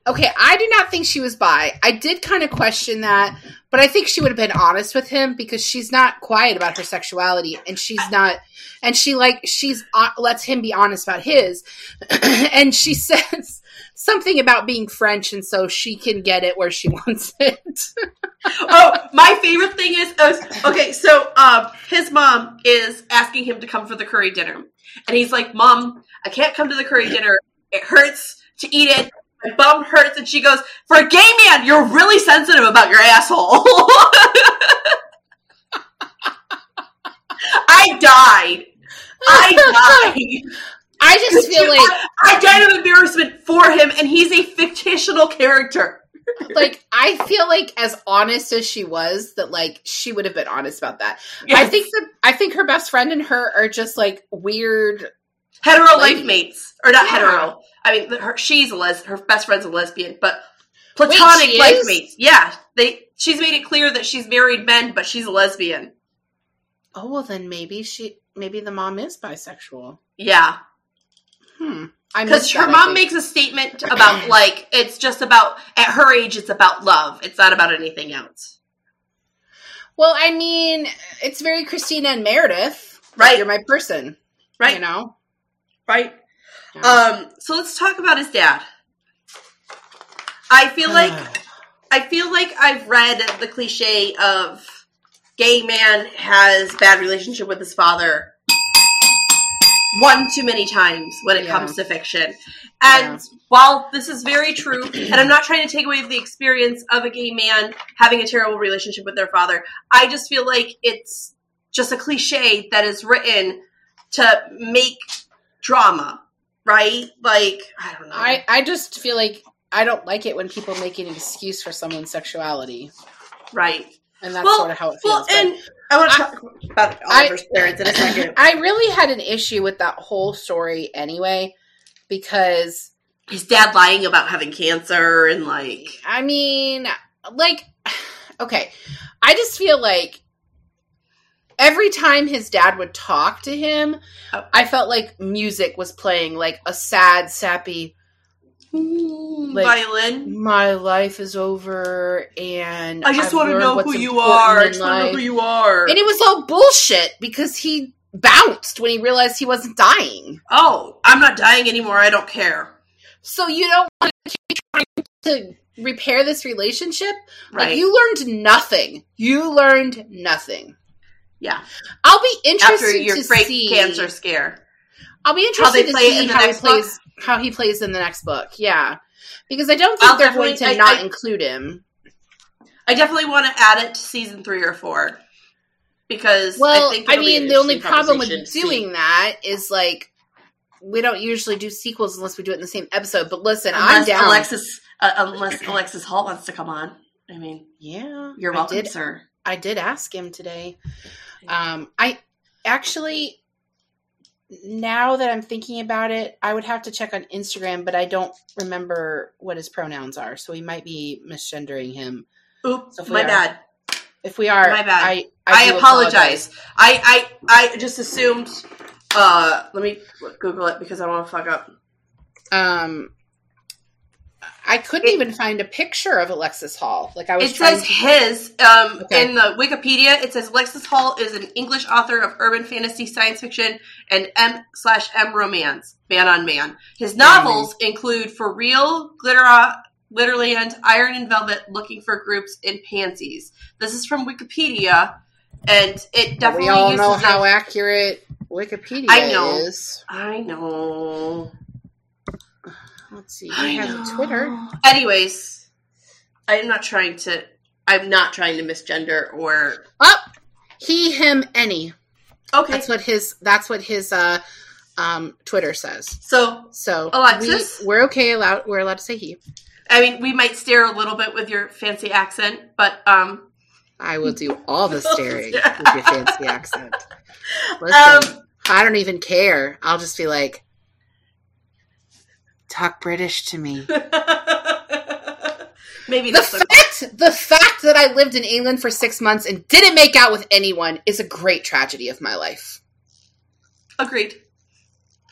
okay, I do not think she was bi. I did kind of question that, but I think she would have been honest with him because she's not quiet about her sexuality, and she's not, and she like she's uh, lets him be honest about his, and she says something about being French, and so she can get it where she wants it. oh, my favorite thing is uh, okay. So, um, his mom is asking him to come for the curry dinner, and he's like, "Mom, I can't come to the curry dinner. It hurts to eat it. My bum hurts." And she goes, "For a gay man, you're really sensitive about your asshole." I died. I died. I just feel like I died of embarrassment for him, and he's a fictional character. like I feel like as honest as she was, that like she would have been honest about that. I think that I think her best friend and her are just like weird. Hetero Lady. life mates, or not Yeah. hetero. I mean, her, she's a les. Her best friend's a lesbian, but platonic she life is? mates. Yeah, they. She's made it clear that she's married men, but she's a lesbian. Oh well, then maybe she maybe the mom is bisexual. Yeah, Hmm. Because her that, mom makes a statement about like it's just about at her age, it's about love. It's not about anything else. Well, I mean, it's very Christina and Meredith. Right. You're my person. Right. You know. Right. Yeah. Um. So let's talk about his dad. I feel like I feel like I've read the cliche of gay man has bad relationship with his father one too many times when it Yeah. comes to fiction. And while this is very true, and I'm not trying to take away the experience of a gay man having a terrible relationship with their father, I just feel like it's just a cliche that is written to make drama, right? Like, I don't know. I I just feel like I don't like it when people make an excuse for someone's sexuality, right. and that's Well, sort of how it feels. but- and I want to I- talk about I- Oliver's parents in a second. I really had an issue with that whole story anyway, because His dad lying about having cancer and like, I mean, like, okay, I just feel like every time his dad would talk to him, Oh. I felt like music was playing, like a sad, sappy. Like, violin. my life is over, and I just want to know who you are. I just want to know who you are. And it was all bullshit because he bounced when he realized he wasn't dying. oh, I'm not dying anymore. I don't care. So you don't want to keep trying to repair this relationship? Right. Like you learned nothing. You learned nothing. Yeah. I'll be interested After your to fake see. cancer scare. I'll be interested to see in how he book? plays how he plays in the next book. Yeah, because I don't think I'll they're going to I- not I- include him. I definitely want to add it to season three or four because Well, I think I, mean, the only problem with conversation to see. doing that is like we don't usually do sequels unless we do it in the same episode. But listen, I'm unless down. Alexis, uh, unless Alexis Hall wants to come on. I mean, yeah, you're I welcome, did sir. I did ask him today. Um, I actually, now that I'm thinking about it, I would have to check on Instagram, but I don't remember what his pronouns are, so we might be misgendering him. Oops, So my are- bad. If we are, My bad. I I, do apologize. I, I I just assumed. Uh, let me Google it because I want to fuck up. Um, I couldn't It- even find a picture of Alexis Hall. Like I was It says to- his um Okay. in the Wikipedia. It says Alexis Hall is an English author of urban fantasy, science fiction, and M slash M romance, man on man. His novels include For Real, Glitter, Glitterland, Iron and Velvet, Looking for Groups, and Pansies. This is from Wikipedia, and it definitely we all know how accurate Wikipedia I know. is. I know. Let's see. I He has know. a Twitter. Anyways, I'm not trying to. I'm not trying to misgender or. Oh, he, him, any. Okay. That's what his. That's what his uh, um, Twitter says. so So Alexis? we, we're okay. Allowed. We're allowed to say he. I mean, we might stare a little bit with your fancy accent, but um, I will do all the staring with your fancy accent. Listen, um, I don't even care. I'll just be like, talk British to me. Maybe the fact the fact that I lived in England for six months and didn't make out with anyone is a great tragedy of my life. Agreed.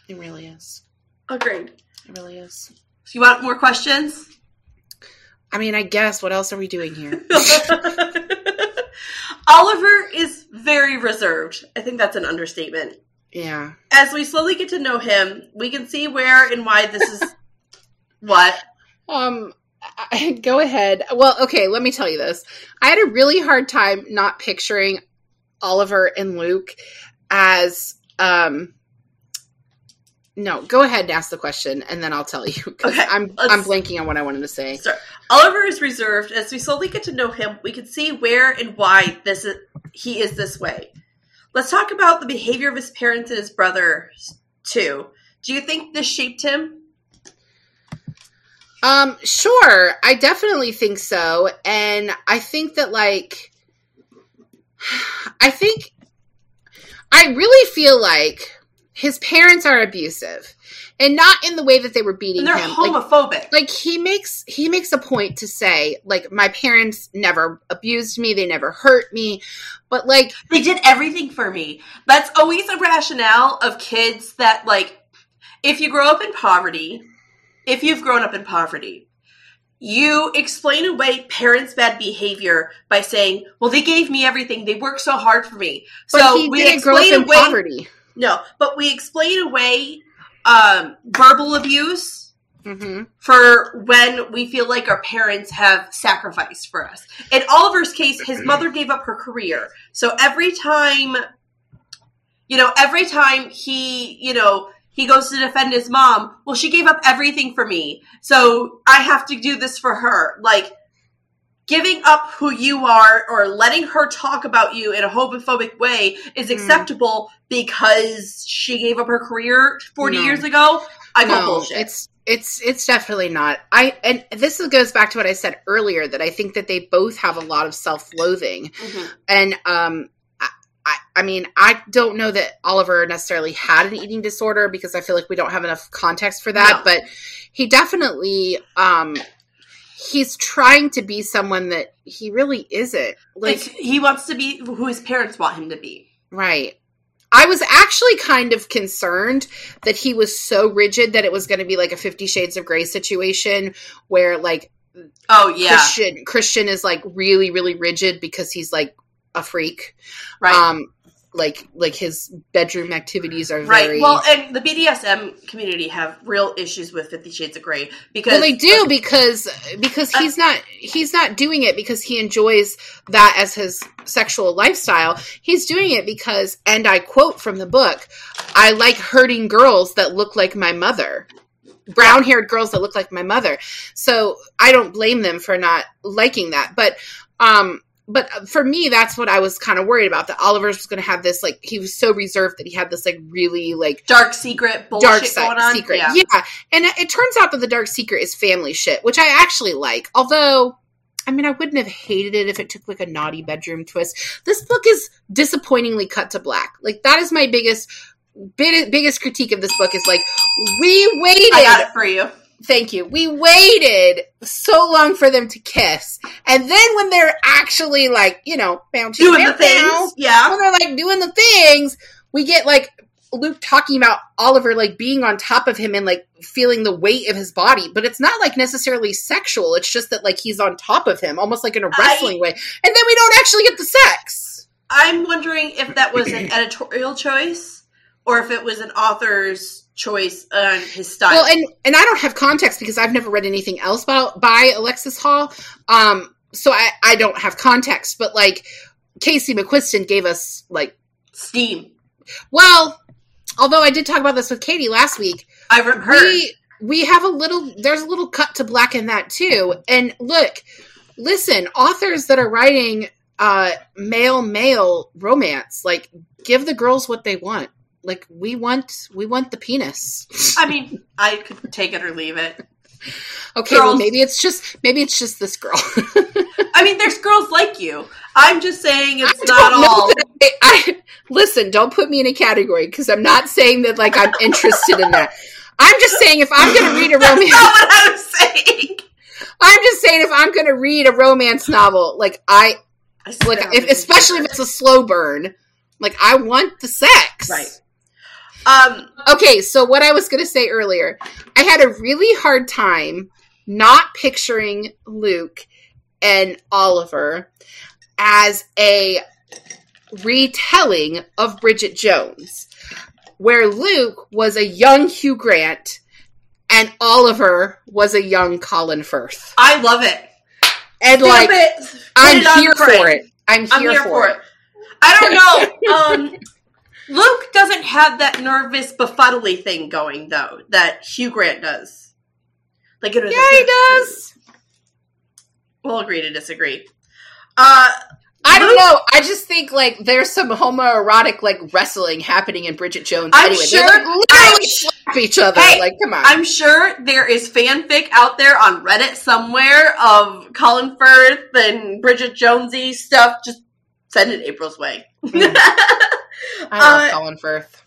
It really is. Agreed. It really is. So you want more questions? I mean, I guess. What else are we doing here? Oliver is very reserved. I think that's an understatement. Yeah. As we slowly get to know him, we can see where and why this is what. Um, I, go ahead. Well, okay, let me tell you this. I had a really hard time not picturing Oliver and Luke as um no, go ahead and ask the question, and then I'll tell you. Okay, I'm I'm blanking on what I wanted to say. Sorry. Oliver is reserved. As we slowly get to know him, we can see where and why this is, he is this way. Let's talk about the behavior of his parents and his brother too. Do you think this shaped him? Um, sure. I definitely think so, and I think that like, I think I really feel like his parents are abusive and not in the way that they were beating and they're him homophobic like, like, he makes he makes a point to say like my parents never abused me they never hurt me but like they did everything for me that's always a rationale of kids that like if you grow up in poverty if you've grown up in poverty you explain away parents' bad behavior by saying, "Well, they gave me everything. They worked so hard for me." But so we explain away poverty. No, but we explain away um, verbal abuse mm-hmm. for when we feel like our parents have sacrificed for us. In Oliver's case, his mother gave up her career. So every time, you know, every time he, you know, he goes to defend his mom, well, she gave up everything for me. So I have to do this for her. Like, giving up who you are or letting her talk about you in a homophobic way is hmm. acceptable mm. because she gave up her career 40 no. years ago i call no, bullshit it's it's it's definitely not i and this goes back to what i said earlier that i think that they both have a lot of self-loathing mm-hmm. and um I, I mean, I don't know that Oliver necessarily had an eating disorder because I feel like we don't have enough context for that, no. but he definitely um, he's trying to be someone that he really isn't. Like he wants to be who his parents want him to be. Right. I was actually kind of concerned that he was so rigid that it was going to be like a 50 shades of gray situation where like oh yeah Christian Christian is like really really rigid because he's like a freak. Right. Um like like his bedroom activities are right. very well, and the BDSM community have real issues with Fifty Shades of Grey because well, they do because because uh, he's not he's not doing it because he enjoys that as his sexual lifestyle. He's doing it because, and I quote from the book, "I like hurting girls that look like my mother." brown haired girls that look like my mother. So I don't blame them for not liking that. But um but uh, for me, that's what I was kind of worried about. That Oliver's was going to have this like he was so reserved that he had this like really like dark secret bullshit dark on. Secret, yeah. yeah. And it, it turns out that the dark secret is family shit, which I actually like. Although, I mean, I wouldn't have hated it if it took like a naughty bedroom twist. This book is disappointingly cut to black. Like that is my biggest biggest critique of this book is like we waited. I got it for you Thank you. We waited so long for them to kiss. And then when they're actually like, you know, doing the things, yeah. When they're like doing the things, we get like Luke talking about Oliver like being on top of him and like feeling the weight of his body, but it's not like necessarily sexual. It's just that like he's on top of him, almost like in a wrestling I, way. And then we don't actually get the sex. I'm wondering if that was an editorial choice or if it was an author's choice and his style. Well, and and I don't have context because I've never read anything else about by Alexis Hall. Um, so I I don't have context, but like Casey McQuiston gave us like steam. Well, although I did talk about this with Katie last week, I've heard we we have a little there's a little cut to black in that too. And look, listen, authors that are writing uh male male romance, like give the girls what they want like we want we want the penis. I mean, I could take it or leave it. Okay, girls. well maybe it's just maybe it's just this girl. I mean, there's girls like you. I'm just saying it's not all. I, I, listen, don't put me in a category because I'm not saying that like I'm interested in that. I'm just saying if I'm going to read a romance. Not what I was saying. I'm just saying if I'm going to read a romance novel, like I, I like if, especially if it's a slow burn, like I want the sex. Right. Um. Okay, so what I was going to say earlier, I had a really hard time not picturing Luke and Oliver as a retelling of Bridget Jones, where Luke was a young Hugh Grant and Oliver was a young Colin Firth. I love it. And Damn like, it. I'm here for it. I'm here, I'm here for, for it. it. I don't know. um, Luke doesn't have that nervous befuddly thing going though that Hugh Grant does. Like it yeah, he does. We'll agree to disagree. Uh, I don't know. I just think like there's some homoerotic like wrestling happening in Bridget Jones. I'm anyway, sure they, like, literally I'm, slap each other. Hey, like, come on. I'm sure there is fanfic out there on Reddit somewhere of Colin Firth and Bridget Jonesy stuff. Just send it April's way. Mm. I love uh, Colin Firth.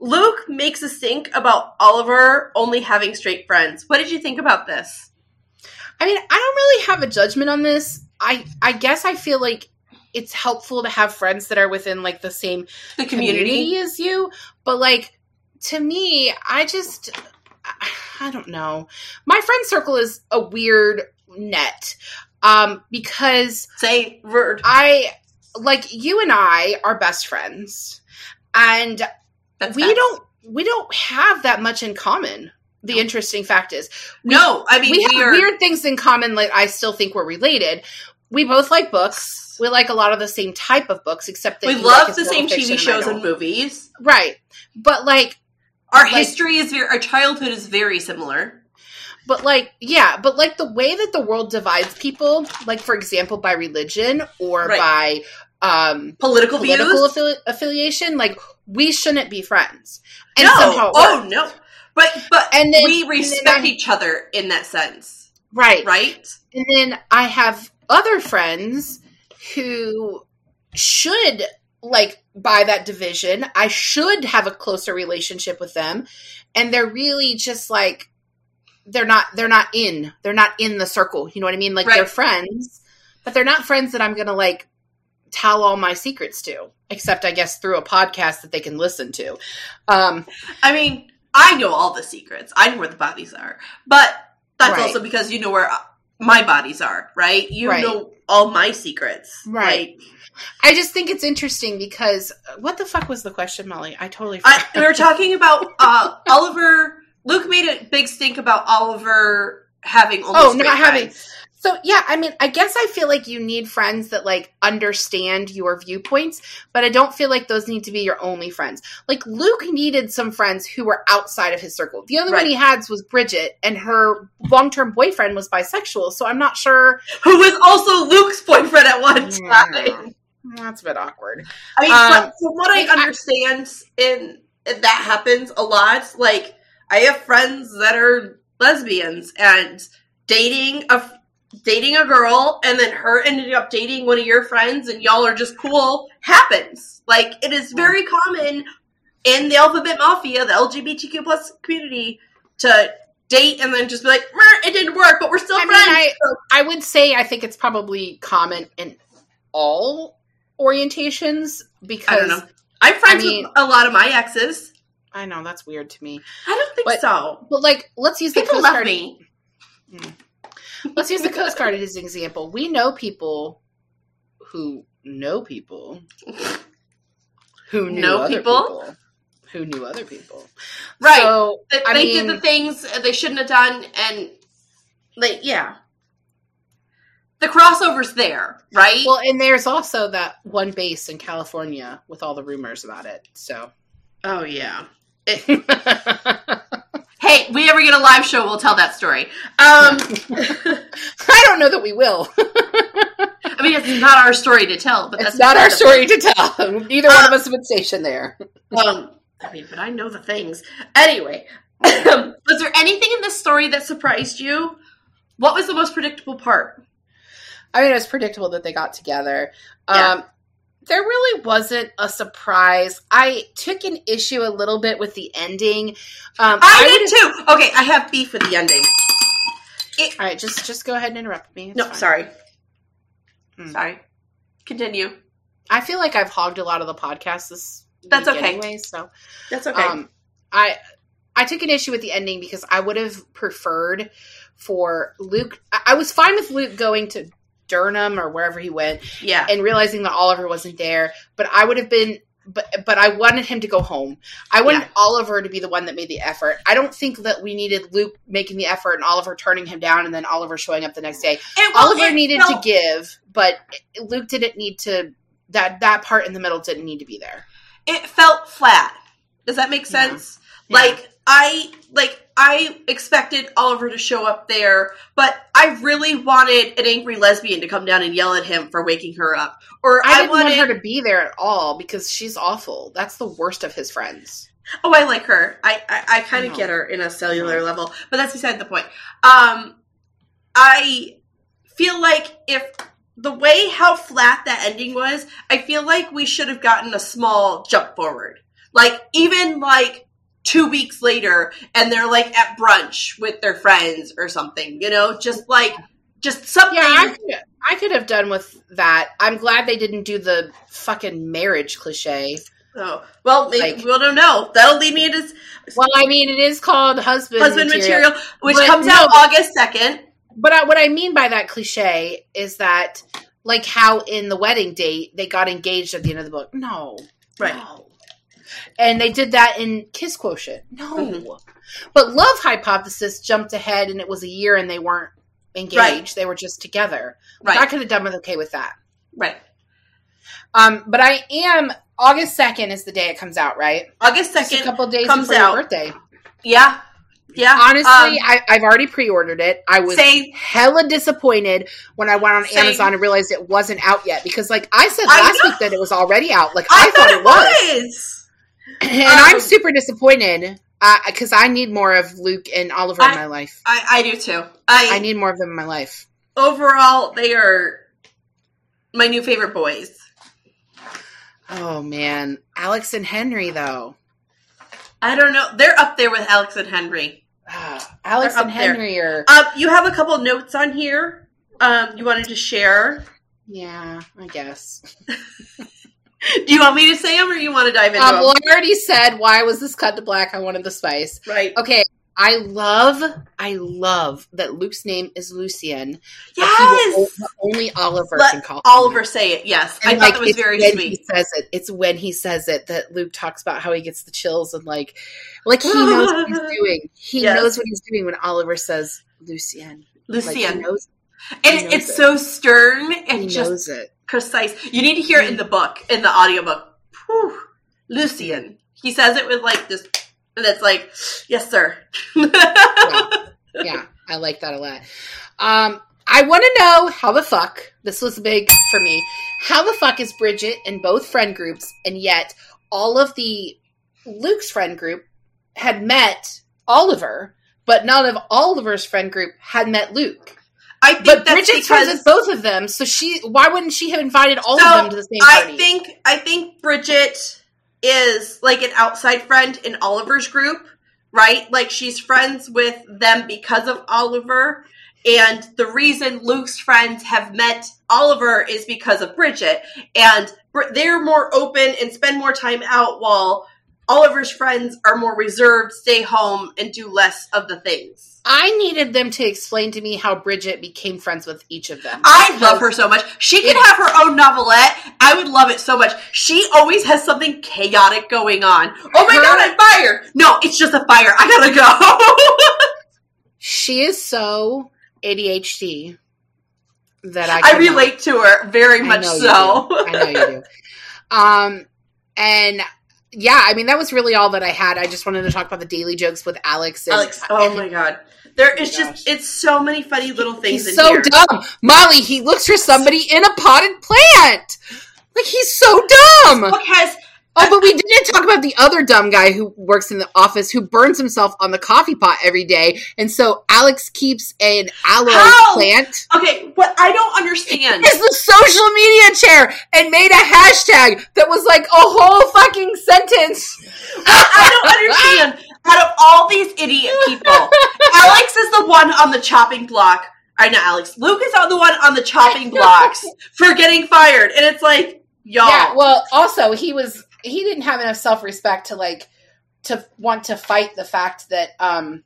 Luke makes us think about Oliver only having straight friends. What did you think about this? I mean, I don't really have a judgment on this. I I guess I feel like it's helpful to have friends that are within like the same the community, community as you. But like to me, I just I don't know. My friend circle is a weird net. Um, because say word. I like you and I are best friends. And That's we facts. don't we don't have that much in common. The interesting fact is, we, no, I mean we, we have are... weird things in common. Like I still think we're related. We both like books we like a lot of the same type of books, except that we love like the same TV shows and, and movies, right? But like our like, history is very, our childhood is very similar. But like, yeah, but like the way that the world divides people, like for example, by religion or right. by um, political political affili- affiliation, like we shouldn't be friends. And no, oh no, but but and then, we respect then each other in that sense, right? Right. And then I have other friends who should like by that division. I should have a closer relationship with them. And they're really just like they're not they're not in. They're not in the circle. You know what I mean? Like right. they're friends, but they're not friends that I'm gonna like tell all my secrets to. Except I guess through a podcast that they can listen to. Um I mean, I know all the secrets. I know where the bodies are. But that's right. also because you know where my bodies are, right? You right. know all my secrets. Right. Like, I just think it's interesting because what the fuck was the question, Molly? I totally I, we were talking about uh, Oliver. Luke made a big stink about Oliver having only oh not having so yeah, I mean, I guess I feel like you need friends that like understand your viewpoints, but I don't feel like those need to be your only friends. Like Luke needed some friends who were outside of his circle. The only right. one he had was Bridget, and her long-term boyfriend was bisexual. So I'm not sure who was also Luke's boyfriend at one time. That's a bit awkward. I mean, um, from what I understand, in that happens a lot. Like I have friends that are lesbians and dating a dating a girl and then her ended up dating one of your friends and y'all are just cool happens. Like it is very common in the alphabet mafia, the LGBTQ plus community, to date and then just be like, it didn't work, but we're still I friends. Mean, I, I would say I think it's probably common in all orientations because I don't know. I'm friends I mean, with a lot of my exes. I know that's weird to me. I don't think but, so. But like, let's use People the love me. Hmm. Let's use the Coast Guard as an example. We know people who know people who knew know people? people? who knew other people. Right. So, they, they mean, did the things they shouldn't have done, and like, yeah. The crossover's there, right? Well, and there's also that one base in California with all the rumors about it. So, oh yeah, Hey, we ever get a live show, we'll tell that story. Um, I don't know that we will. I mean, it's not our story to tell, but that's not our story to tell. Neither one of us would station there. Um, I mean, but I know the things. Anyway, was there anything in this story story that surprised you? What was the most predictable part? I mean, it was predictable that they got together. Yeah. Um, there really wasn't a surprise. I took an issue a little bit with the ending. Um, I, would've- did too. Okay, I have beef with the ending. All right, just just go ahead and interrupt me. It's No, fine. sorry. Hmm. Sorry. Continue. I feel like I've hogged a lot of the podcast this. That's week okay. Anyway, so That's okay. um, I I took an issue with the ending because I would have preferred for Luke. I, I was fine with Luke going to Durham or wherever he went yeah. and realizing that Oliver wasn't there. But I would have been, but but I wanted him to go home. I wanted Yeah. Oliver to be the one that made the effort. I don't think that we needed Luke making the effort and Oliver turning him down and then Oliver showing up the next day. Well, Oliver needed felt- to give, but Luke didn't need to. That that part in the middle didn't need to be there. It felt flat. Does that make sense? Yeah. Like I like I expected Oliver to show up there, but I really wanted an angry lesbian to come down and yell at him for waking her up. Or I I, didn't wanted want her to be there at all because she's awful. That's the worst of his friends. Oh, I like her. I I, I kind of get her in a cellular level, but that's beside the point. Um, I feel like if the way how flat that ending was, I feel like we should have gotten a small jump forward. Like even like two weeks later, and they're like at brunch with their friends or something. You know, just like just something. Yeah, I could, I could have done with that. I'm glad they didn't do the fucking marriage cliche. oh, well, maybe Like- we don't know. That'll lead me into Well, I mean, it is called husband, husband material, which But comes no, out August second. But I, what I mean by that cliche is that, like, how in the wedding date they got engaged at the end of the book. No, Right. no. And they did that in Kiss Quotient. No, Mhm. but Love Hypothesis jumped ahead, and it was a year, and they weren't engaged. Right. They were just together. Like, Right. I could have done with okay with that. Right. Um, but I am August second is the day it comes out, right? August Just a second. couple days comes before out. your birthday. Yeah. Yeah. Honestly, Um, I, I've already pre-ordered it. I was same. hella disappointed when I went on Same. Amazon and realized it wasn't out yet because, like I said last know. week, that it was already out. Like I, I, thought, it was. was, and I'm Um, super disappointed because I need more of Luke and Oliver I- in my life. I, I do too. I, I need more of them in my life. overall they are my new favorite boys. Oh man, Alex and Henry though. I don't know. They're up there with Alex and Henry. Ah, Alex They're and up there. Henry are Um, you have a couple notes on here. Um, you wanted to share. yeah, I guess. Do you want me to say them, or you want to dive into Um, them? well, I already said why was this cut to black? I wanted the spice. right. Okay, I love, I love that Luke's name is Lucien. Yes. only Oliver Let can call Oliver that. say it. Yes, And, I thought like, that was very sweet. He says it. It's when he says it that Luke talks about how he gets the chills and like, like he knows what he's doing. He Yes. knows what he's doing when Oliver says Lucien. Like, he Lucien, knows. and it's it. so stern He and just knows it. Precise. You need to hear it in the book, in the audiobook. Whew. Lucien. He says it with like this, and it's like, yes, sir. yeah, I like that a lot. Um, I want to know how the fuck this was big for me. How the fuck is Bridget in both friend groups, and yet all of the Luke's friend group had met Oliver, but none of Oliver's friend group had met Luke. I think But that's Bridget's friends because with both of them, so she why wouldn't she have invited all So, of them to the same party? I think I think Bridget is like an outside friend in Oliver's group, right? Like she's friends with them because of Oliver. And the reason Luke's friends have met Oliver is because of Bridget. And they're more open and spend more time out while Oliver's friends are more reserved, stay home, and do less of the things. I needed them to explain to me how Bridget became friends with each of them. I love her so much. She could have her own novelette. I would love it so much. She always has something chaotic going on. Oh my Her- god, I'm fire! No, it's just a fire. I gotta go. She is so ADHD that I I relate to her very I much you so. I know you do. Um, and yeah, I mean that was really all that I had. I just wanted to talk about the daily jokes with Alex. And, Alex, oh my god. There is Oh my just it's so many funny little things he's in so here. dumb, Molly. He looks for somebody in a potted plant. Like he's so dumb. Book has Oh, but we didn't talk about the other dumb guy who works in the office who burns himself on the coffee pot every day, and so Alex keeps an aloe How? plant. Okay, what I don't understand. Is the social media chair and made a hashtag that was like a whole fucking sentence. I don't understand. Out of all these idiot people, Alex is the one on the chopping block. I know Alex. Luke is on the one on the chopping blocks for getting fired, and it's like, y'all. Yeah, well, also he was he didn't have enough self respect to like to want to fight the fact that um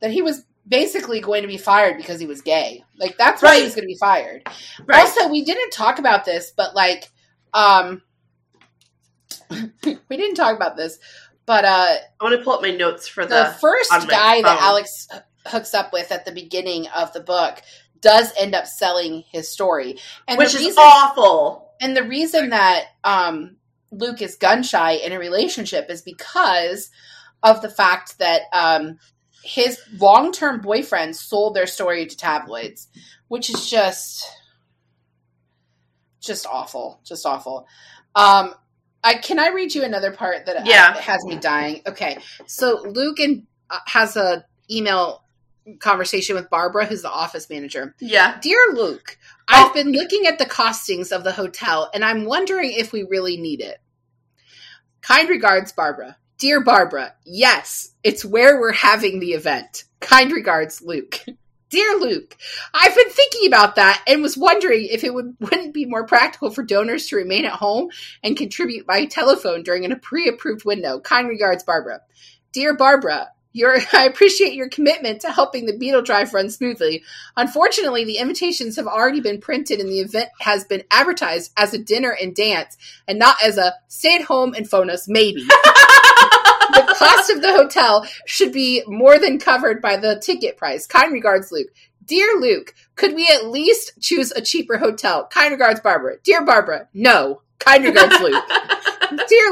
that he was basically going to be fired because he was gay. Like that's why he was going to be fired. right. Also, we didn't talk about this, but like um we didn't talk about this, but uh I want to pull up my notes for the the. first guy that. Alex hooks up with at the beginning of the book does end up selling his story. And which is reason awful. and the reason that um, Luke is gun shy in a relationship is because of the fact that um, his long term boyfriend sold their story to tabloids, which is just just awful, just awful. Um, I can I read you another part that Yeah. uh, has me dying. Okay, so Luke and uh, has a email conversation with Barbara, who's the office manager. Yeah. Dear Luke. I've oh. been looking at the costings of the hotel and I'm wondering if we really need it. Kind regards, Barbara. Dear Barbara, yes, it's where we're having the event. Kind regards, Luke. Dear Luke, I've been thinking about that and was wondering if it would, wouldn't be more practical for donors to remain at home and contribute by telephone during a pre approved window. Kind regards, Barbara. Dear Barbara, your, I appreciate your commitment to helping the Beetle Drive run smoothly. Unfortunately, the invitations have already been printed and the event has been advertised as a dinner and dance and not as a stay at home and phone us maybe. the cost of the hotel should be more than covered by the ticket price. Kind regards, Luke. Dear Luke, could we at least choose a cheaper hotel? Kind regards, Barbara. Dear Barbara, no. Kind regards, Luke.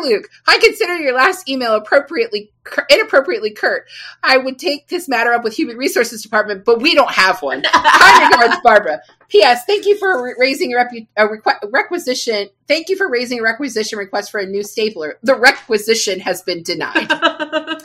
Luke, I consider your last email appropriately inappropriately curt. I would take this matter up with Human Resources Department, but we don't have one. Kind regards, Barbara. P.S. Thank you for raising a, repu- a requ- requisition. Thank you for raising a requisition request for a new stapler. The requisition has been denied.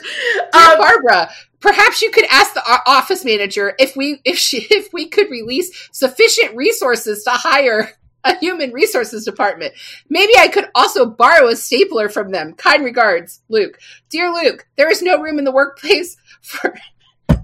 Um, Barbara, perhaps you could ask the office manager if we if she if we could release sufficient resources to hire a human resources department. Maybe I could also borrow a stapler from them. Kind regards, Luke. Dear Luke, there is no room in the workplace for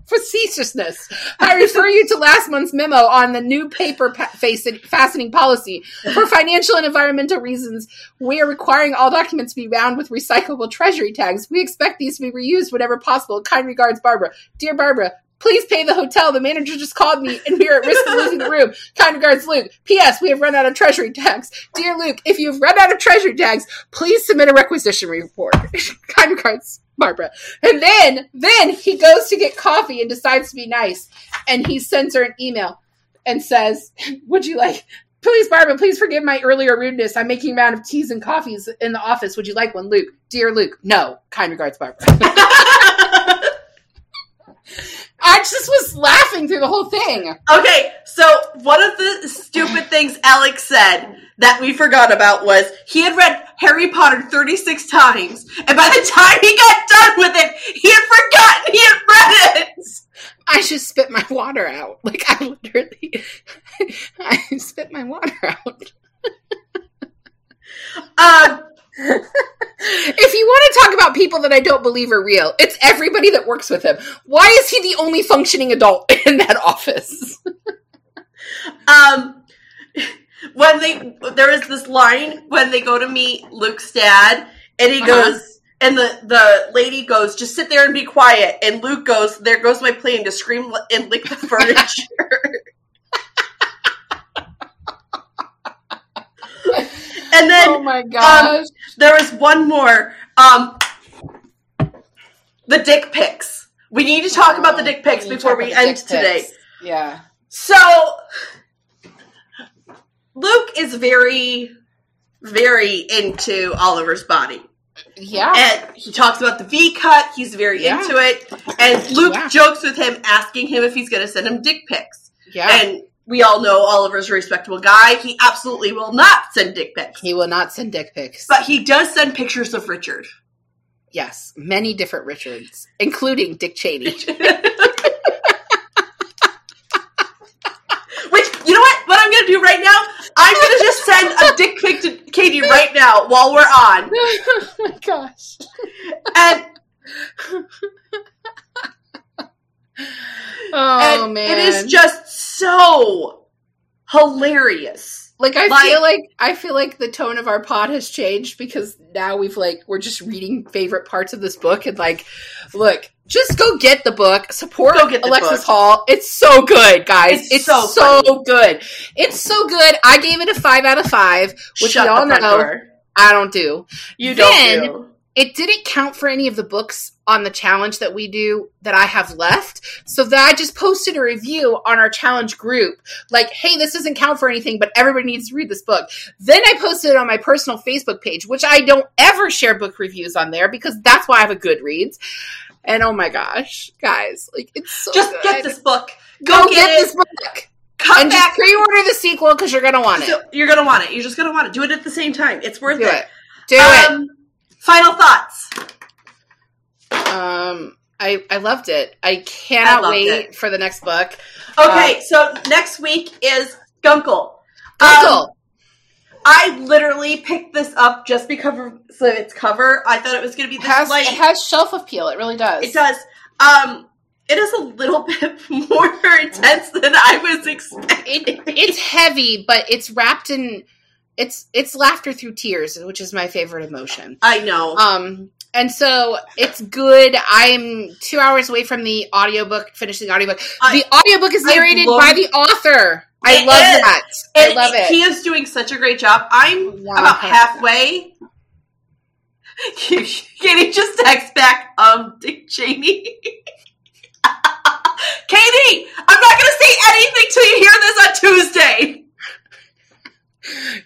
facetiousness. I refer you to last month's memo on the new paper pa- fastening policy. For financial and environmental reasons, we are requiring all documents to be bound with recyclable treasury tags. We expect these to be reused whenever possible. Kind regards, Barbara. Dear Barbara, please pay the hotel. The manager just called me and we are at risk of losing the room. Kind regards, Luke. P.S. We have run out of treasury tags. Dear Luke, if you've run out of treasury tags, please submit a requisition report. kind regards, Barbara. And then, then he goes to get coffee and decides to be nice. And he sends her an email and says, Would you like, please, Barbara, please forgive my earlier rudeness. I'm making a round of teas and coffees in the office. Would you like one, Luke? Dear Luke, no. Kind regards, Barbara. I just was laughing through the whole thing. okay, so one of the stupid things Alex said that we forgot about was he had read Harry Potter 36 times, and by the time he got done with it, he had forgotten he had read it. I just spit my water out. Like I literally, I spit my water out. Um, If you want to talk about people that I don't believe are real, it's everybody that works with him. Why is he the only functioning adult in that office? um, when they there is this line when they go to meet Luke's dad, and he Uh-huh. goes, and the the lady goes, "Just sit there and be quiet." And Luke goes, "There goes my plane to scream and lick the furniture." And then oh my gosh! there was one more. Um, the dick pics. We need to talk about the dick pics We before we end today. pics. Yeah. So Luke is very, very into Oliver's body. Yeah. And he talks about the V cut. He's very Yeah. into it. And Luke Yeah. jokes with him, asking him if he's going to send him dick pics. yeah. And we all know Oliver's a respectable guy. He absolutely will not send dick pics. He will not send dick pics. But he does send pictures of Richard. Yes, many different Richards, including Dick Cheney. Which, you know what? What I'm going to do right now? I'm going to just send a dick pic to Katie right now while we're on. oh my gosh. And, Oh and man. it is just so hilarious. like I like- feel like I feel like the tone of our pod has changed because now we've like we're just reading favorite parts of this book and like look, just go get the book. Support Go get the Alexis book. Hall. It's so good, guys. It's It's, so so, good. It's so good. I gave it a five out of five, which Shut we all the front know door. I don't do. You Then- don't do. It didn't count for any of the books on the challenge that we do that I have left. So that I just posted a review on our challenge group, like, hey, this doesn't count for anything, but everybody needs to read this book. Then I posted it on my personal Facebook page, which I don't ever share book reviews on there because that's why I have a Goodreads. And oh my gosh, guys, like it's so Just good. get this book. Go, Go get, get this book Come and back. just pre-order the sequel because you're gonna want it. So you're gonna want it. You're just gonna want it. Do it at the same time. It's worth Do it. it. Do it. Um, Final thoughts. Um, I I loved it. I cannot loved wait it. for the next book. Okay, so next week is Guncle. Uncle. Um, I literally picked this up just because of its cover. I thought it was going to be this has, light. it has shelf appeal. It really does. It does. Um, it is a little bit more intense than I was expecting. It, it's heavy, but it's wrapped in it's it's laughter through tears, which is my favorite emotion. I know. Um, and so it's good. I'm two hours away from the audiobook, finishing the audiobook. I- the audiobook is narrated love- by the author. I love is. that. I love it. He is doing such a great job. I'm Wow. about halfway. Katie just text back, um, Dick Cheney. Katie, I'm not going to say anything till you hear this on Tuesday.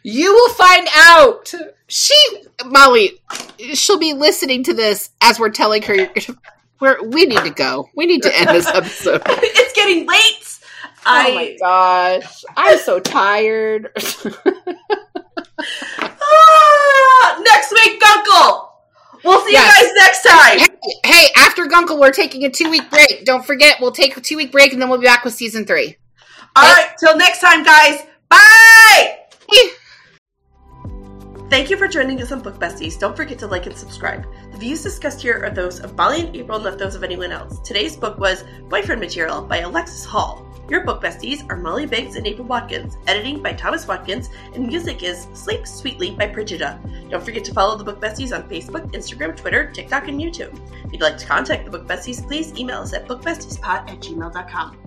You will find out. She, Molly, she'll be listening to this as we're telling her. We're, we need to go. We need to end this episode. it's getting late. oh my gosh. I'm so tired. Ah, next week, Guncle. We'll see Yes. you guys next time. hey, hey, after Guncle, we're taking a two week break. Don't forget, we'll take a two week break and then we'll be back with season three. All right, till next time, guys. Bye. Thank you for joining us on Book Besties. Don't forget to like and subscribe. The views discussed here are those of Molly and April, not those of anyone else. Today's book was Boyfriend Material by Alexis Hall. Your book besties are Molly Biggs and April Watkins. Editing by Thomas Watkins, and music is Sleep Sweetly by Brigida. Don't forget to follow the Book Besties on Facebook, Instagram, Twitter, TikTok, and YouTube. If you'd like to contact the Book Besties, please email us at bookbestiespod at gmail.com.